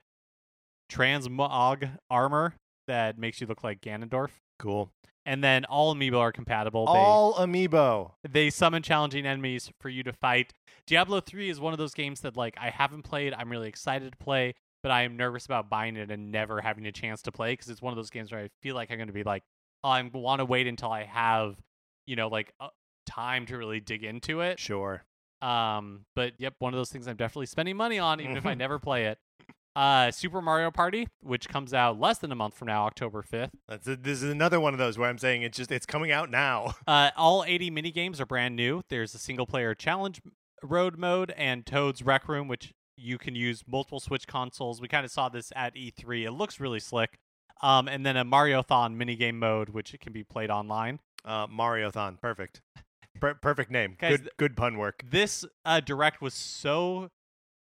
transmog armor that makes you look like Ganondorf. Cool. And then all amiibo are compatible. They- All amiibo. they summon challenging enemies for you to fight. Diablo 3 is one of those games that like I haven't played. I'm really excited to play, but I am nervous about buying it and never having a chance to play because it's one of those games where I feel like I'm going to be like, oh, I want to wait until I have, you know, like uh, time to really dig into it. Sure. Um, but yep, one of those things I'm definitely spending money on, even if I never [laughs] play it. Uh, Super Mario Party, which comes out less than a month from now, October 5th. That's this is another one of those where I'm saying it's just it's coming out now. [laughs] Uh, all 80 mini games are brand new. There's a single player challenge road mode and Toad's Rec Room, which you can use multiple Switch consoles. We kind of saw this at E3. It looks really slick. Um, and then a Mario Thon minigame mode, which can be played online. Uh, Mariothon, perfect. Per- perfect name. Guys, good good pun work. This uh, direct was so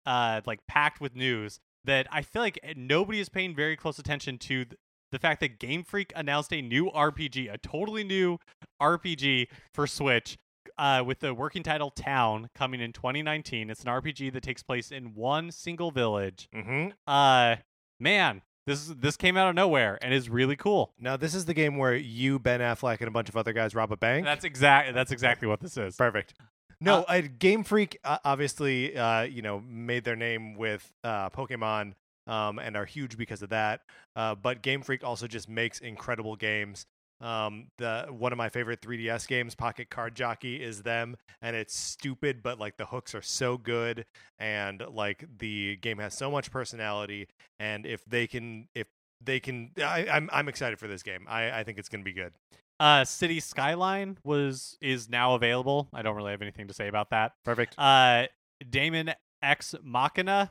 uh, like packed with news that I feel like nobody is paying very close attention to th- the fact that Game Freak announced a new RPG, a totally new RPG for Switch. Uh, with the working title Town coming in 2019, it's an RPG that takes place in one single village. Mm-hmm. Uh, man, this is, this came out of nowhere and is really cool. Now this is the game where you, Ben Affleck, and a bunch of other guys rob a bank. That's exact. That's exactly what this is. Perfect. No, uh, Game Freak uh, obviously, uh, you know, made their name with uh, Pokemon um, and are huge because of that. Uh, but Game Freak also just makes incredible games. Um, the one of my favorite 3DS games, Pocket Card Jockey, is them, and it's stupid, but like the hooks are so good, and like the game has so much personality. And if they can, if they can, I, I'm I'm excited for this game. I, I think it's gonna be good. Uh, City Skyline was is now available. I don't really have anything to say about that. Perfect. Uh, Daemon X Machina.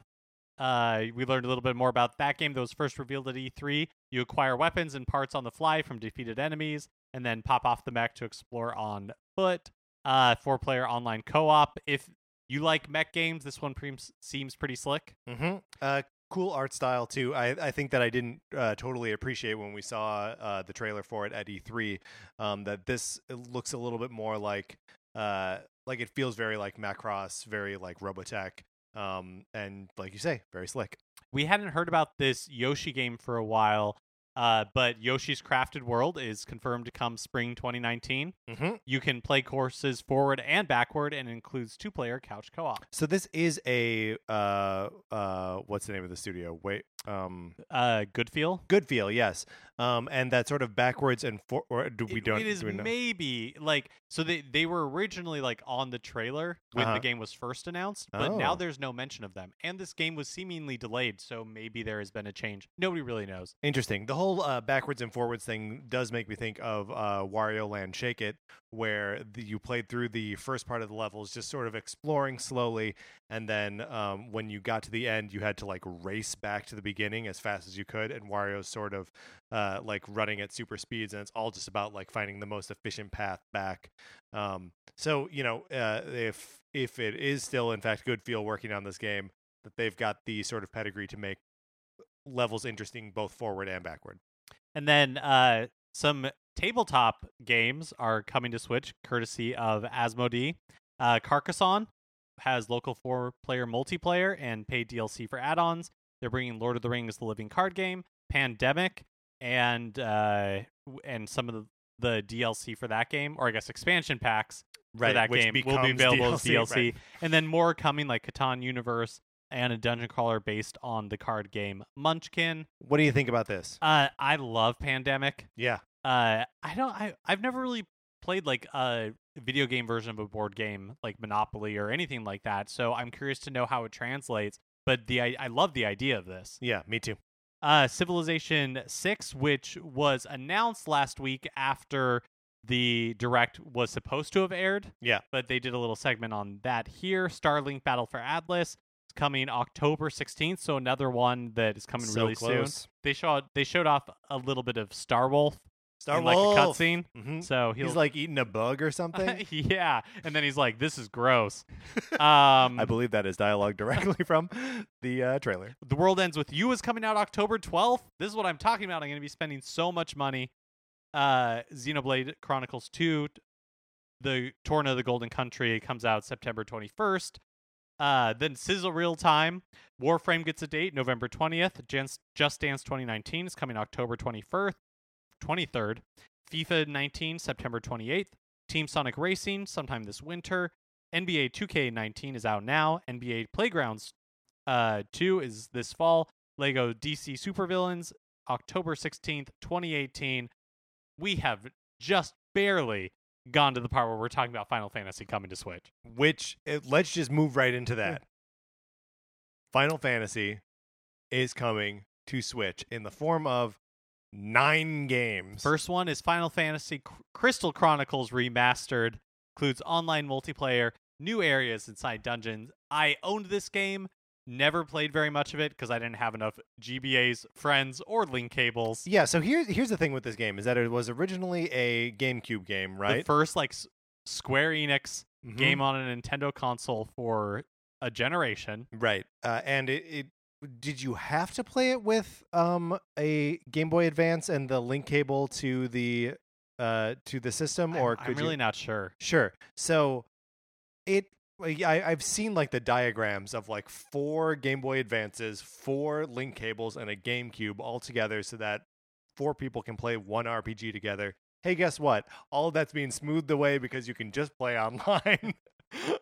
Uh, we learned a little bit more about that game that was first revealed at E3. You acquire weapons and parts on the fly from defeated enemies, and then pop off the mech to explore on foot. Uh, four player online co op. If you like mech games, this one pre- seems pretty slick. Mm-hmm. Uh, cool art style too. I, I think that I didn't uh, totally appreciate when we saw uh, the trailer for it at E3. Um, that this looks a little bit more like uh, like it feels very like Macross, very like Robotech, um, and like you say, very slick. we hadn't heard about this Yoshi game for a while, uh, but Yoshi's Crafted World is confirmed to come spring 2019. Mm-hmm. You can play courses forward and backward, and includes two-player couch co-op. So this is a uh, uh, what's the name of the studio? Wait, um, Uh, good feel. Good Feel, yes. Um, and that sort of backwards and for or do we It- don't It is do maybe like so they they were originally like on the trailer when Uh-huh. the game was first announced, but now Oh. there's no mention of them, and this game was seemingly delayed, so maybe there has been a change. Nobody really knows. Interesting. The whole uh, backwards and forwards thing does make me think of uh, Wario Land Shake It, where the, you played through the first part of the levels, just sort of exploring slowly, and then um, when you got to the end, you had to like race back to the beginning as fast as you could, and Wario's sort of uh, like running at super speeds, and it's all just about like finding the most efficient path back. Um, so you know, uh, if if it is still in fact Good Feel working on this game, that they've got the sort of pedigree to make levels interesting both forward and backward. And then uh, some tabletop games are coming to Switch courtesy of Asmodee. Uh, Carcassonne has local four player multiplayer and paid DLC for add ons. They're bringing Lord of the Rings, the living card game, Pandemic, and uh, and some of the, the DLC for that game, or I guess expansion packs for that game will be available as DLC, DLC. right. And then more coming like Catan Universe and a dungeon crawler based on the card game Munchkin. What do you think about this? Uh, I love Pandemic. Yeah. Uh, I don't. I I've never really played like a video game version of a board game like Monopoly or anything like that. So I'm curious to know how it translates. But the I, I love the idea of this. Yeah, me too. Uh, Civilization Six, which was announced last week after the direct was supposed to have aired. Yeah. but they did a little segment on that here. Starlink Battle for Atlas is coming October 16th, so another one that is coming so really soon. They showed they showed off a little bit of Star Wolf Star in like a Wolf. cutscene. Mhm. So he'll, He's like eating a bug or something. [laughs] yeah, and then he's like, "This is gross." Um, [laughs] I believe that is dialogue directly [laughs] from the uh, trailer. the World Ends with You is coming out October 12th. This is what I'm talking about. I'm going to be spending so much money. Uh, Xenoblade Chronicles 2, The Torna of the Golden Country comes out September 21st. Uh, then Sizzle Reel Time, Warframe gets a date November 20th. Just, Just Dance 2019 is coming October 21st, 23rd. FIFA 19 September 28th. Team Sonic Racing sometime this winter. NBA 2K19 is out now. NBA Playgrounds uh, 2 is this fall. Lego DC Supervillains, October 16th, 2018. We have just barely gone to the part where we're talking about Final Fantasy coming to Switch. Which uh, let's just move right into that. Final Fantasy is coming to Switch in the form of nine games. First one is Final Fantasy Crystal Chronicles Remastered. Includes online multiplayer, new areas inside dungeons. I owned this game, never played very much of it because I didn't have enough GBAs, friends, or link cables. yeah. So here's here's the thing with this game is that it was originally a GameCube game, The right? first like S- Square Enix Mhm. game on a Nintendo console for a generation. Right. Uh, and it, it did you have to play it with um a Game Boy Advance and the link cable to the uh to the system or I'm, could I'm really you not sure. Sure. So it like, I, I've seen like the diagrams of like four Game Boy Advances, four link cables, and a GameCube all together so that four people can play one RPG together. Hey, guess what? All of that's being smoothed away because you can just play [laughs] online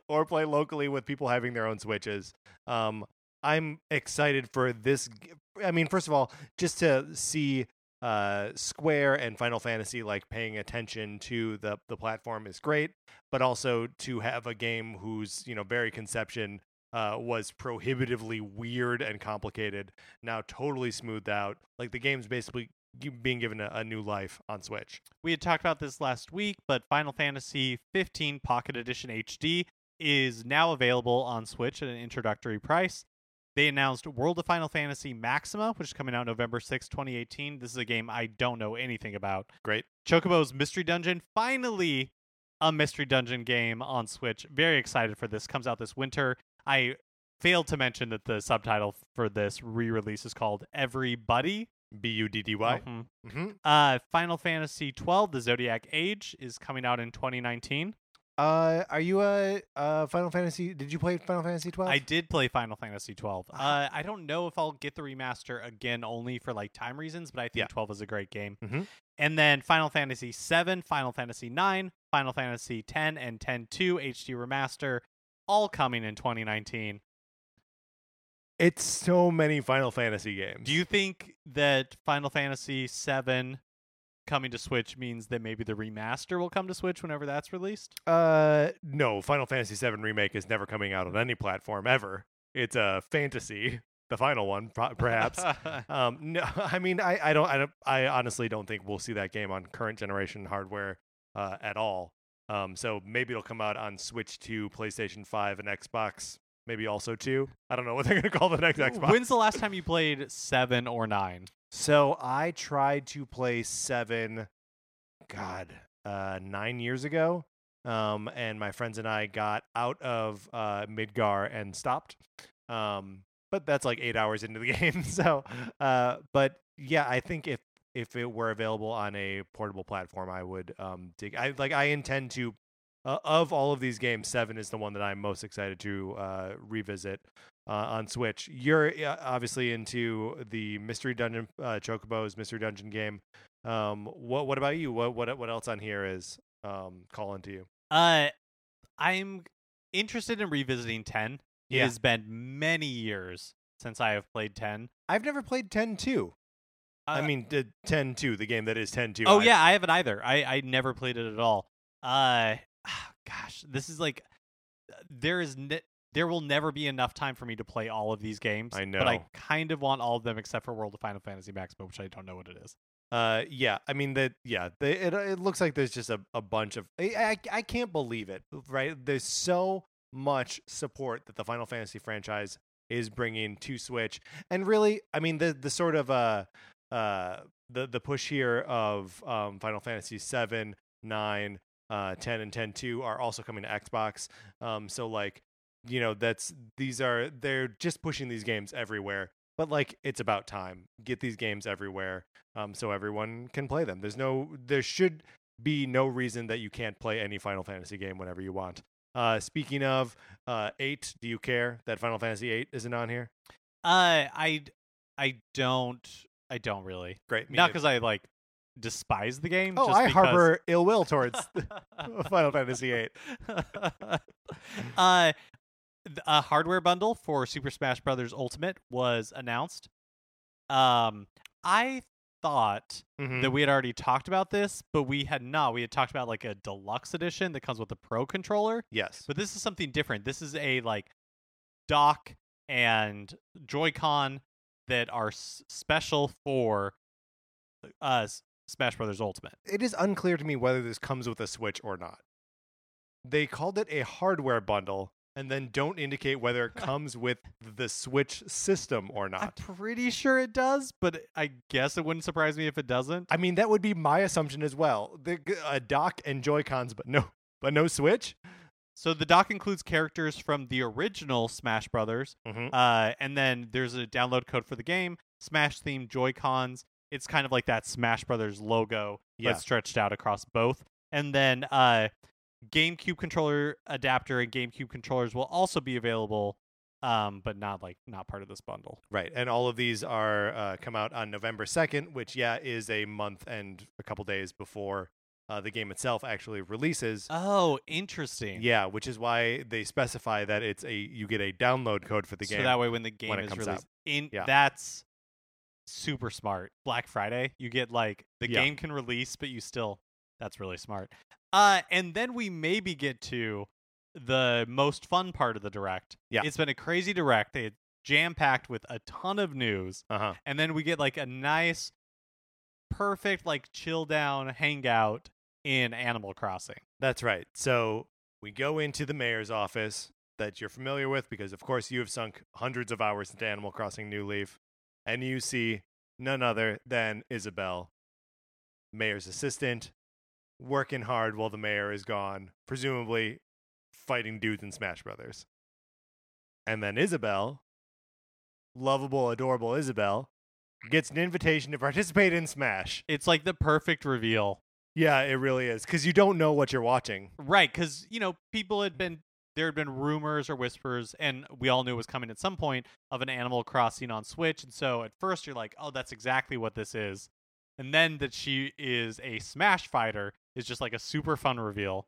or play locally with people having their own Switches. Um, I'm excited for this. I mean, first of all, just to see uh, Square and Final Fantasy like paying attention to the the platform is great, but also to have a game whose you know very conception uh, was prohibitively weird and complicated now totally smoothed out. Like the game's basically being given a, a new life on Switch. We had talked about this last week, but Final Fantasy 15 Pocket Edition HD is now available on Switch at an introductory price. They announced World of Final Fantasy Maxima, which is coming out November 6, 2018. This is a game I don't know anything about. Great. Chocobo's Mystery Dungeon, finally a Mystery Dungeon game on Switch. Very excited for this. Comes out this winter. I failed to mention that the subtitle for this re-release is called Everybody. B U D D Y. Mhm. Mm-hmm. Uh, Final Fantasy 12, The Zodiac Age, is coming out in 2019. Uh, are you a uh Final Fantasy? Did you play Final Fantasy twelve? I did play Final Fantasy 12. Uh, I don't know if I'll get the remaster again, only for like time reasons, but I think Yeah. 12 is a great game. Mhm. And then Final Fantasy 7, Final Fantasy 9, Final Fantasy 10, and 10 2 HD remaster, all coming in 2019. It's so many Final Fantasy games. Do you think that Final Fantasy 7 coming to Switch means that maybe the remaster will come to Switch whenever that's released? Uh, no. Final Fantasy VII remake is never coming out on any platform ever. It's a fantasy, the final one, perhaps. [laughs] um, no, [laughs] I mean, I, I don't, I don't, I honestly don't think we'll see that game on current generation hardware uh, at all. Um, so maybe it'll come out on Switch 2, PlayStation 5, and Xbox. Maybe also 2. I don't know what they're going to call the next Xbox. When's the last time you played 7 or 9? So I tried to play seven, God, uh, nine years ago. Um, and my friends and I got out of uh, Midgar and stopped. Um, but that's like eight hours into the [laughs] game. So, uh, but yeah, I think if if it were available on a portable platform, I would um dig. I like I intend to. Uh, of all of these games, seven is the one that I'm most excited to uh, revisit uh, on Switch. You're obviously into the Mystery Dungeon uh, Chocobos Mystery Dungeon game. Um, what what about you? What what what else on here is um calling to you? Uh, I'm interested in revisiting 10. It Yeah. has been many years since I have played 10. I've never played 10 2. I Uh, mean, the 10 2, the game that is 10 2. Oh yeah, I haven't either. I I never played it at all. Uh, gosh, this is like there is ne- there will never be enough time for me to play all of these games. I know, but I kind of want all of them except for World of Final Fantasy Maximum, which I don't know what it is. Uh, yeah. I mean that. Yeah. They, it it looks like there's just a, a bunch of. I, I I can't believe it. Right. There's so much support that the Final Fantasy franchise is bringing to Switch, and really, I mean the the sort of uh uh the the push here of um Final Fantasy seven, nine, uh, ten, and ten two are also coming to Xbox. Um, so like you know that's these are they're just pushing these games everywhere. But like it's about time. Get these games everywhere um, so everyone can play them. There's no, there should be no reason that you can't play any Final Fantasy game whenever you want. Uh, speaking of uh, eight, do you care that Final Fantasy eight isn't on here? Uh, I I don't I don't really. Great, me Not because I like despise the game. oh, just I because... harbor ill will towards [laughs] [laughs] Final Fantasy eight. [laughs] uh, a hardware bundle for Super Smash Brothers Ultimate was announced. Um, I thought Mhm. that we had already talked about this, but we had not. We had talked about like a deluxe edition that comes with a Pro controller, Yes, but this is something different. This is a like dock and Joy-Con that are s- special for uh Smash Brothers Ultimate. it is unclear to me whether this comes with a Switch or not. They called it a hardware bundle and then don't indicate whether it comes with the Switch system or not. I'm pretty sure it does, but I guess it wouldn't surprise me if it doesn't. I mean, that would be my assumption as well. The a dock and Joy Cons, but no, but no Switch. So the dock includes characters from the original Smash Brothers, Mm-hmm. uh, and then there's a download code for the game, Smash themed Joy Cons. It's kind of like that Smash Brothers logo, Yeah. but stretched out across both. And then uh, GameCube controller adapter and GameCube controllers will also be available, um, but not like not part of this bundle. Right, and all of these are uh, come out on November second, which yeah is a month and a couple days before uh, the game itself actually releases. Oh, interesting. yeah, which is why they specify that it's a you get a download code for the so game. So that way when the game when is comes released, out. in Yeah. that's super smart. Black Friday, you get like the Yeah. game can release, but you still that's really smart. Uh, and then we maybe get to the most fun part of the direct. Yeah. it's been a crazy direct. They jam packed with a ton of news, uh huh. and then we get like a nice, perfect like chill down hangout in Animal Crossing. That's right. So we go into the mayor's office that you're familiar with because, of course, you have sunk hundreds of hours into Animal Crossing New Leaf, and you see none other than Isabelle, mayor's assistant, working hard while the mayor is gone, presumably fighting dudes in Smash Brothers. And then Isabelle, lovable, adorable Isabelle, gets an invitation to participate in Smash. It's like the perfect reveal Yeah, it really is because you don't know what you're watching. Right, because you know people had been there had been rumors or whispers, and we all knew it was coming at some point of an Animal Crossing on Switch. And so at first you're like, "Oh, that's exactly what this is," and then that she is a Smash fighter is just like a super fun reveal.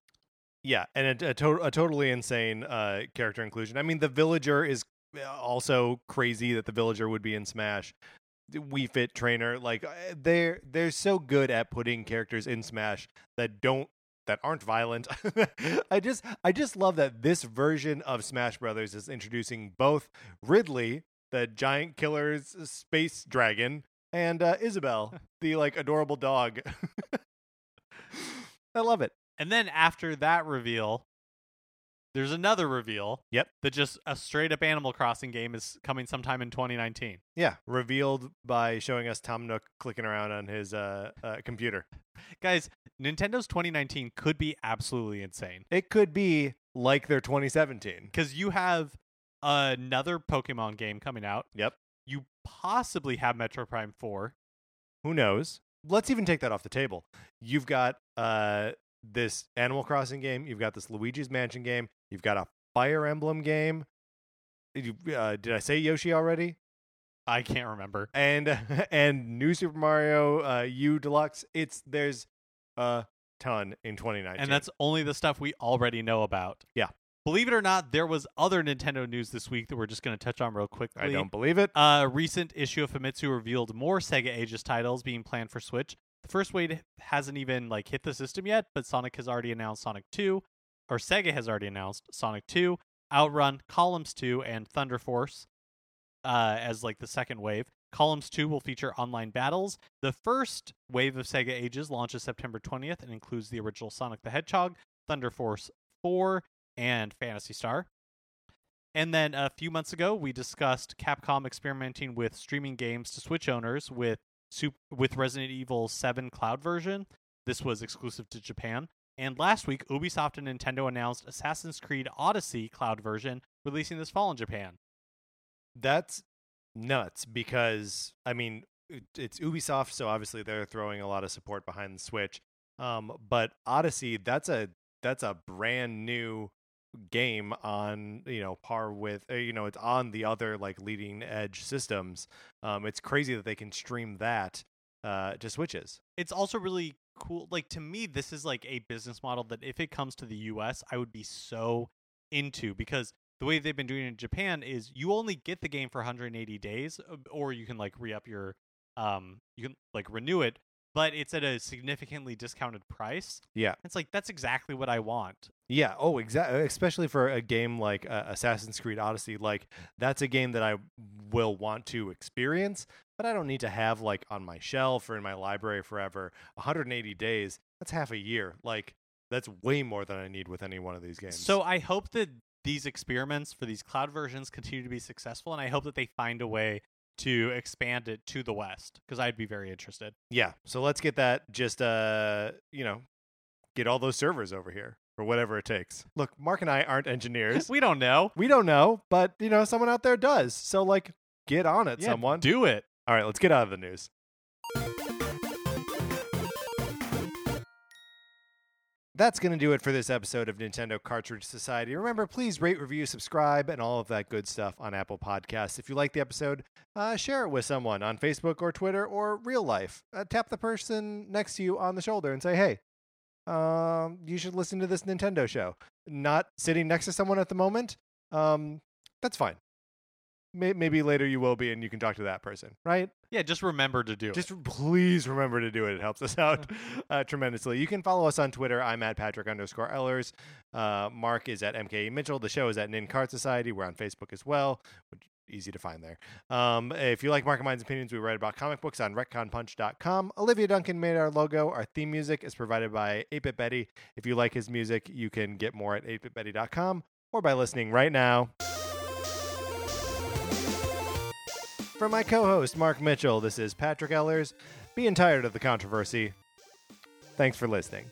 Yeah, and a, a, to- a totally insane uh, character inclusion. I mean, the villager is uh, also crazy that the villager would be in Smash. Wii Fit trainer, like uh, they're they're so good at putting characters in Smash that don't that aren't violent. [laughs] I just I just love that this version of Smash Brothers is introducing both Ridley, the giant killer's space dragon, and uh, Isabelle, [laughs] the like adorable dog. [laughs] I love it. And then after that reveal, there's another reveal. Yep. That just a straight up Animal Crossing game is coming sometime in 2019. Yeah, revealed by showing us Tom Nook clicking around on his uh, uh, computer. Guys, Nintendo's 2019 could be absolutely insane. It could be like their 2017. because you have another Pokemon game coming out. Yep. You possibly have Metroid Prime 4. Who knows? let's even take that off the table. You've got uh, this Animal Crossing game. You've got this Luigi's Mansion game. You've got a Fire Emblem game. You, uh, did I say Yoshi already? I can't remember. And [laughs] and New Super Mario uh, U Deluxe. It's there's a ton in 2019. And that's only the stuff we already know about. Yeah. Believe it or not, there was other Nintendo news this week that we're just going to touch on real quickly. I don't believe it. A recent issue of Famitsu revealed more Sega Ages titles being planned for Switch. The first wave hasn't even like hit the system yet, but Sonic has already announced Sonic 2, or Sega has already announced Sonic 2, Outrun, Columns 2, and Thunder Force uh, as like the second wave. Columns 2 will feature online battles. The first wave of Sega Ages launches September 20th and includes the original Sonic the Hedgehog, Thunder Force 4, and Phantasy Star. And then a few months ago, we discussed Capcom experimenting with streaming games to Switch owners with sup- with Resident Evil 7 cloud version. This was exclusive to Japan. And last week, Ubisoft and Nintendo announced Assassin's Creed Odyssey cloud version releasing this fall in Japan. That's nuts because I mean it's Ubisoft, so obviously they're throwing a lot of support behind the Switch. Um, but Odyssey, that's a that's a brand new game on you know par with uh, you know it's on the other like leading edge systems. Um, it's crazy that they can stream that uh, to switches. It's also really cool. Like to me, this is like a business model that if it comes to the US, I would be so into because the way they've been doing it in Japan is you only get the game for 180 days, uh, or you can like re up your, um, you can like renew it, but it's at a significantly discounted price. Yeah. It's like that's exactly what I want. Yeah. Oh, exactly. Especially for a game like uh, Assassin's Creed Odyssey, like that's a game that I will want to experience, but I don't need to have like on my shelf or in my library forever. 180 days. That's half a year. Like that's way more than I need with any one of these games. So I hope that these experiments for these cloud versions continue to be successful, and I hope that they find a way to expand it to the West because I'd be very interested. yeah. So let's get that. Just uh, you know, get all those servers over here or whatever it takes. Look, Mark and I aren't engineers. [laughs] we don't know. we don't know, but you know, someone out there does. So like, get on it, Yeah, someone. do it. All right, let's get out of the news. That's going to do it for this episode of Nintendo Cartridge Society. Remember, please rate, review, subscribe, and all of that good stuff on Apple Podcasts. If you like the episode, uh, share it with someone on Facebook or Twitter or real life. Uh, tap the person next to you on the shoulder and say, hey, um, you should listen to this Nintendo show. Not sitting next to someone at the moment. Um, that's fine. May- maybe later you will be and you can talk to that person, right? Yeah, just remember to do Just it. please remember to do it. It helps us out [laughs] uh, tremendously. You can follow us on Twitter. I'm at Patrick underscore Ehlers. Uh, Mark is at MKE Mitchell. The show is at Nin Cart Society. We're on Facebook as well. Which, easy to find there. Um, if you like Mark and Mine's opinions, we write about comic books on retconpunch.com. Olivia Duncan made our logo. Our theme music is provided by 8-Bit Betty. If you like his music, you can get more at 8bitbetty.com or by listening right now. For my co host, Mark Mitchell, this is Patrick Ehlers. Being tired of the controversy. Thanks for listening.